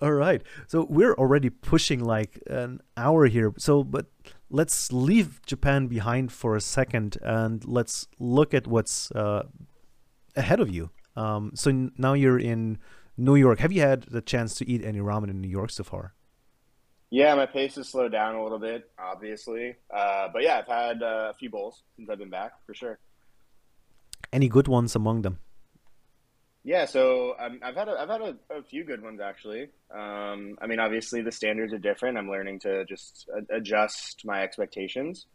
Speaker 1: All right. So we're already pushing like an hour here. So, but let's leave Japan behind for a second and let's look at what's uh, ahead of you. Um, so n- now you're in New York. Have you had the chance to eat any ramen in New York so far?
Speaker 2: yeah, my pace has slowed down a little bit, obviously. Uh, but yeah, I've had uh, a few bowls since I've been back for sure.
Speaker 1: Any good ones among them?
Speaker 2: Yeah, so um, I've had a, I've had a, a few good ones actually. Um, I mean, obviously the standards are different. I'm learning to just a- adjust my expectations.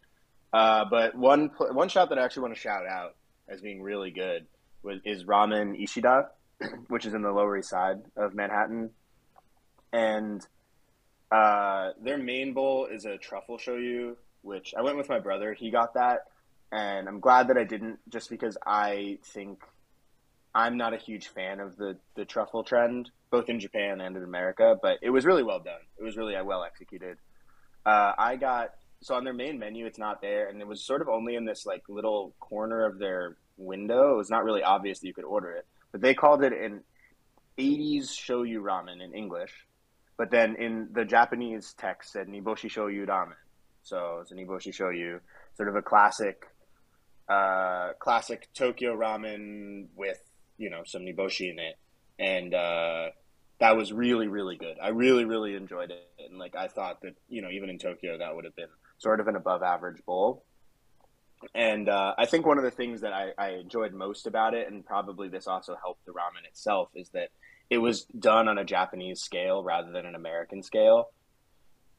Speaker 2: Uh, but one pl- one shop that I actually want to shout out as being really good was, is Ramen Ishida, which is in the Lower East Side of Manhattan, and uh, their main bowl is a truffle shoyu, which I went with my brother. He got that, and I'm glad that I didn't, just because I think I'm not a huge fan of the the truffle trend, both in Japan and in America. But it was really well done. It was really uh, well executed. Uh, I got so on their main menu, it's not there, and it was sort of only in this like little corner of their window. It was not really obvious that you could order it, but they called it an 80s shoyu ramen in English. But then in the Japanese text said Niboshi Shoyu Ramen. So it's a Niboshi Shoyu, sort of a classic, uh, classic Tokyo ramen with you know some Niboshi in it, and uh, that was really really good. I really really enjoyed it, and like I thought that you know even in Tokyo that would have been sort of an above average bowl. And uh, I think one of the things that I, I enjoyed most about it, and probably this also helped the ramen itself, is that it was done on a Japanese scale rather than an American scale.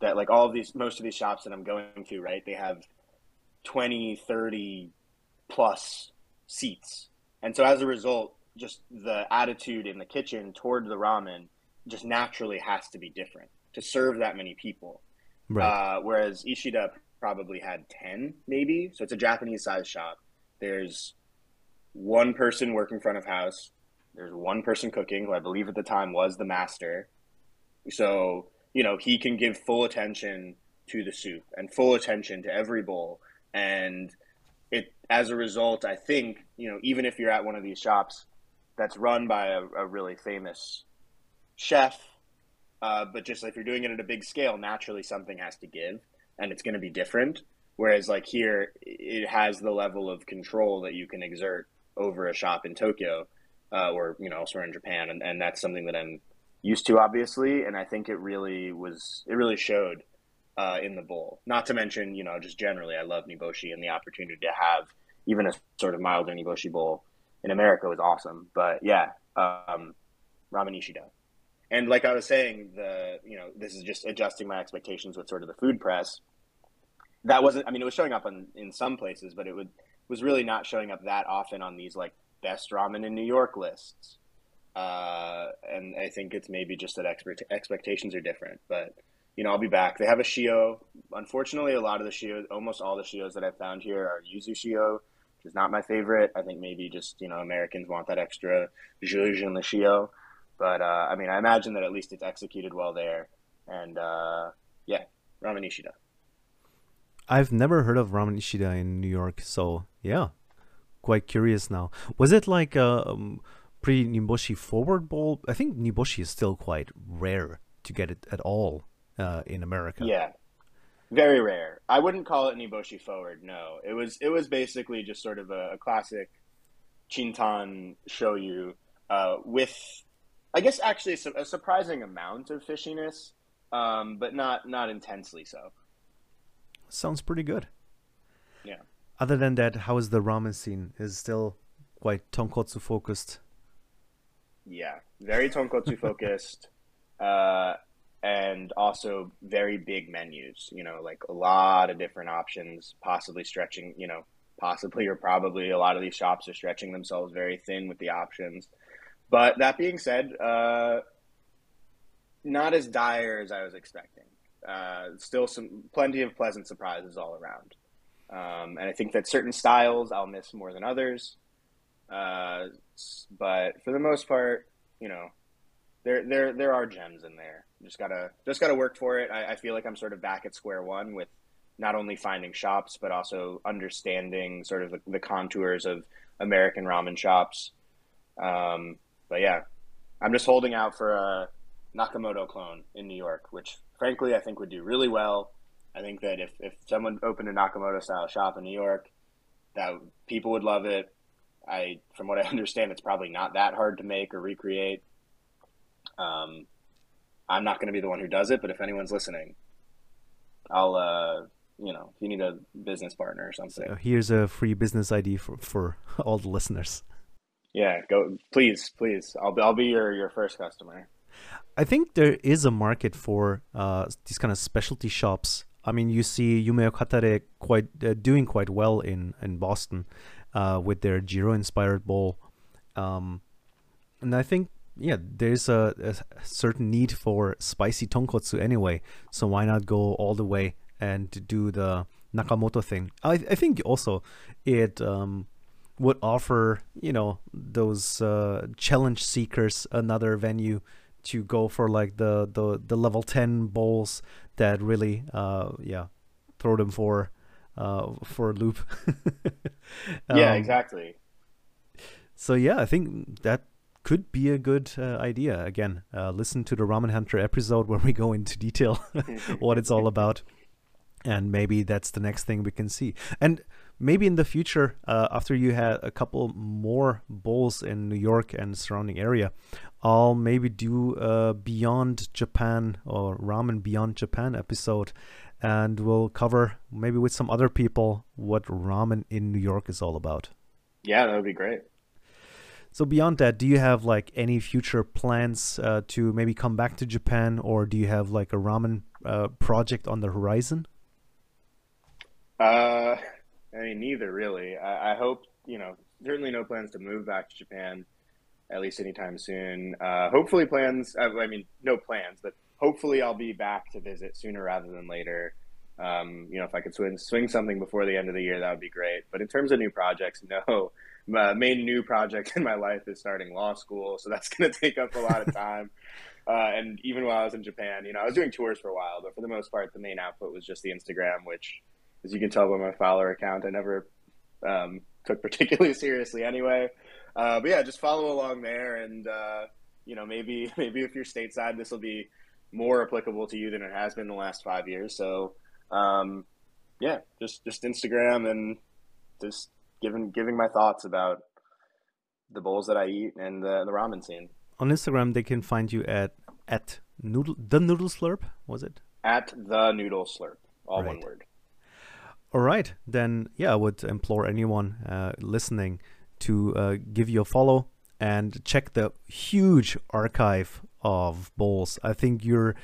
Speaker 2: That like all of these, most of these shops that I'm going to, right, they have 20, 30 plus seats. And so as a result, just the attitude in the kitchen toward the ramen just naturally has to be different to serve that many people.
Speaker 1: Right.
Speaker 2: Uh, whereas Ishida probably had 10, maybe. So it's a Japanese size shop. There's one person working front of house. There's one person cooking, who I believe at the time was the master. So, you know, he can give full attention to the soup and full attention to every bowl. And it, as a result, I think, you know, even if you're at one of these shops that's run by a, a really famous chef, uh, but just like if you're doing it at a big scale, naturally something has to give and it's going to be different. Whereas like here, it has the level of control that you can exert over a shop in Tokyo uh, or you know elsewhere in Japan, and, and that's something that I'm used to, obviously. And I think it really was it really showed uh, in the bowl. Not to mention, you know, just generally, I love Niboshi, and the opportunity to have even a sort of milder Niboshi bowl in America was awesome. But yeah, um, ramen Ishida. And like I was saying, the you know this is just adjusting my expectations with sort of the food press. That wasn't. I mean, it was showing up on, in some places, but it would was really not showing up that often on these like best ramen in New York lists. Uh, and I think it's maybe just that expert, expectations are different. But you know, I'll be back. They have a shio. Unfortunately, a lot of the shios, almost all the shios that I've found here are yuzu shio, which is not my favorite. I think maybe just you know Americans want that extra zhuzh in the shio. But uh, I mean, I imagine that at least it's executed well there. And uh, yeah, Ramen Ishida.
Speaker 1: I've never heard of Ramen Ishida in New York, so yeah, quite curious now. Was it like a um, pre Niboshi forward bowl? I think Niboshi is still quite rare to get it at all uh, in America.
Speaker 2: Yeah, very rare. I wouldn't call it Niboshi forward. No, it was it was basically just sort of a, a classic Chintan shoyu uh, with, I guess, actually a, a surprising amount of fishiness, um, but not not intensely so.
Speaker 1: Sounds pretty good.
Speaker 2: Yeah.
Speaker 1: Other than that, how is the ramen scene? Is still quite tonkotsu focused?
Speaker 2: Yeah, very tonkotsu focused, uh, and also very big menus. You know, like a lot of different options, possibly stretching. You know, possibly or probably a lot of these shops are stretching themselves very thin with the options. But that being said, uh, not as dire as I was expecting uh, still some plenty of pleasant surprises all around. Um, and I think that certain styles I'll miss more than others. Uh, but for the most part, you know, there there there are gems in there. Just gotta just gotta work for it. I, I feel like I'm sort of back at square one with not only finding shops but also understanding sort of the, the contours of American ramen shops. Um, but yeah, I'm just holding out for a Nakamoto clone in New York, which frankly, I think would do really well. I think that if, if someone opened a Nakamoto style shop in New York, that people would love it. I, from what I understand, it's probably not that hard to make or recreate. Um, I'm not going to be the one who does it, but if anyone's listening, I'll, uh, you know, if you need a business partner or something.
Speaker 1: So here's a free business ID for, for all the listeners.
Speaker 2: Yeah, go, please, please. I'll, be, I'll be your, your first customer.
Speaker 1: I think there is a market for uh, these kind of specialty shops. I mean, you see Yume Wo Katare quite uh, doing quite well in in Boston uh, with their Jiro inspired bowl, um, and I think yeah, there's a, a, certain need for spicy tonkotsu anyway. So why not go all the way and do the Nakamoto thing? I I think also it. Um, would offer you know those uh, challenge seekers another venue to go for like the the, the level 10 bowls that really uh yeah throw them for uh for a loop.
Speaker 2: Um, yeah exactly.
Speaker 1: so yeah i think that could be a good uh, idea. Again uh, listen to the ramen hunter episode where we go into detail what it's all about and maybe that's the next thing we can see. And maybe in the future, uh, after you had a couple more bowls in New York and surrounding area, I'll maybe do a Beyond Japan or Ramen Beyond Japan episode, and we'll cover maybe with some other people what ramen in New York is all about.
Speaker 2: Yeah, that would be great.
Speaker 1: So beyond that, do you have like any future plans uh, to maybe come back to Japan, or do you have like a ramen uh, project on the horizon?
Speaker 2: Uh, I mean, neither really. I, I, hope you know. Certainly, no plans to move back to Japan, at least anytime soon. Uh, hopefully, plans. Uh, I mean, no plans, but hopefully, I'll be back to visit sooner rather than later. Um, you know, if I could swing swing something before the end of the year, that would be great. But in terms of new projects, no. My main new project in my life is starting law school, so that's going to take up a lot of time. Uh, and even while I was in Japan, you know, I was doing tours for a while, but for the most part, the main output was just the Instagram, which as you can tell by my follower account, I never um, took particularly seriously anyway. Uh, but yeah, just follow along there, and uh, you know maybe maybe if you're stateside, this will be more applicable to you than it has been the last five years. So um, yeah, just just Instagram and just giving giving my thoughts about the bowls that I eat and the, the ramen scene.
Speaker 1: On Instagram, they can find you at at noodle the noodle slurp. Was it
Speaker 2: at the noodle slurp? All right. one word.
Speaker 1: All right, then yeah, I would implore anyone uh, listening to uh, give you a follow and check the huge archive of bowls. I think you're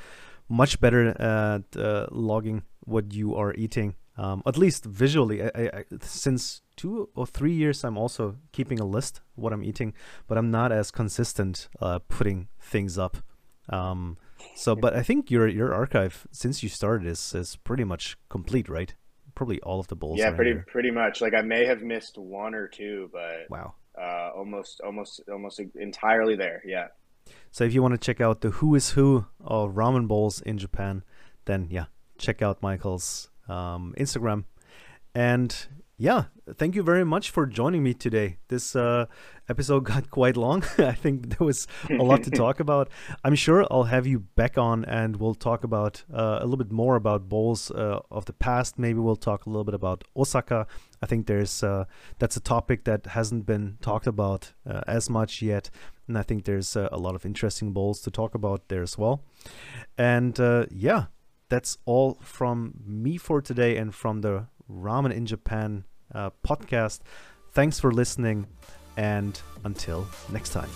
Speaker 1: much better at uh, logging what you are eating, um, at least visually. I, I, since two or three years, I'm also keeping a list what I'm eating, but I'm not as consistent uh, putting things up. Um, So, but I think your your archive since you started is is pretty much complete, right? Probably all of the bowls.
Speaker 2: Yeah, pretty
Speaker 1: there.
Speaker 2: pretty much. Like I may have missed one or two, but
Speaker 1: Wow.
Speaker 2: uh, almost almost almost entirely there. Yeah.
Speaker 1: So if you want to check out the who is who of ramen bowls in Japan, then yeah, check out Michael's um, Instagram. And yeah, thank you very much for joining me today. This uh, episode got quite long. I think there was a lot to talk about. I'm sure I'll have you back on and we'll talk about uh, a little bit more about bowls uh, of the past. Maybe we'll talk a little bit about Osaka. I think there's uh, that's a topic that hasn't been talked about uh, as much yet, and I think there's uh, a lot of interesting bowls to talk about there as well. And uh, yeah, that's all from me for today and from the Ramen in Japan uh, podcast. Thanks for listening, and until next time.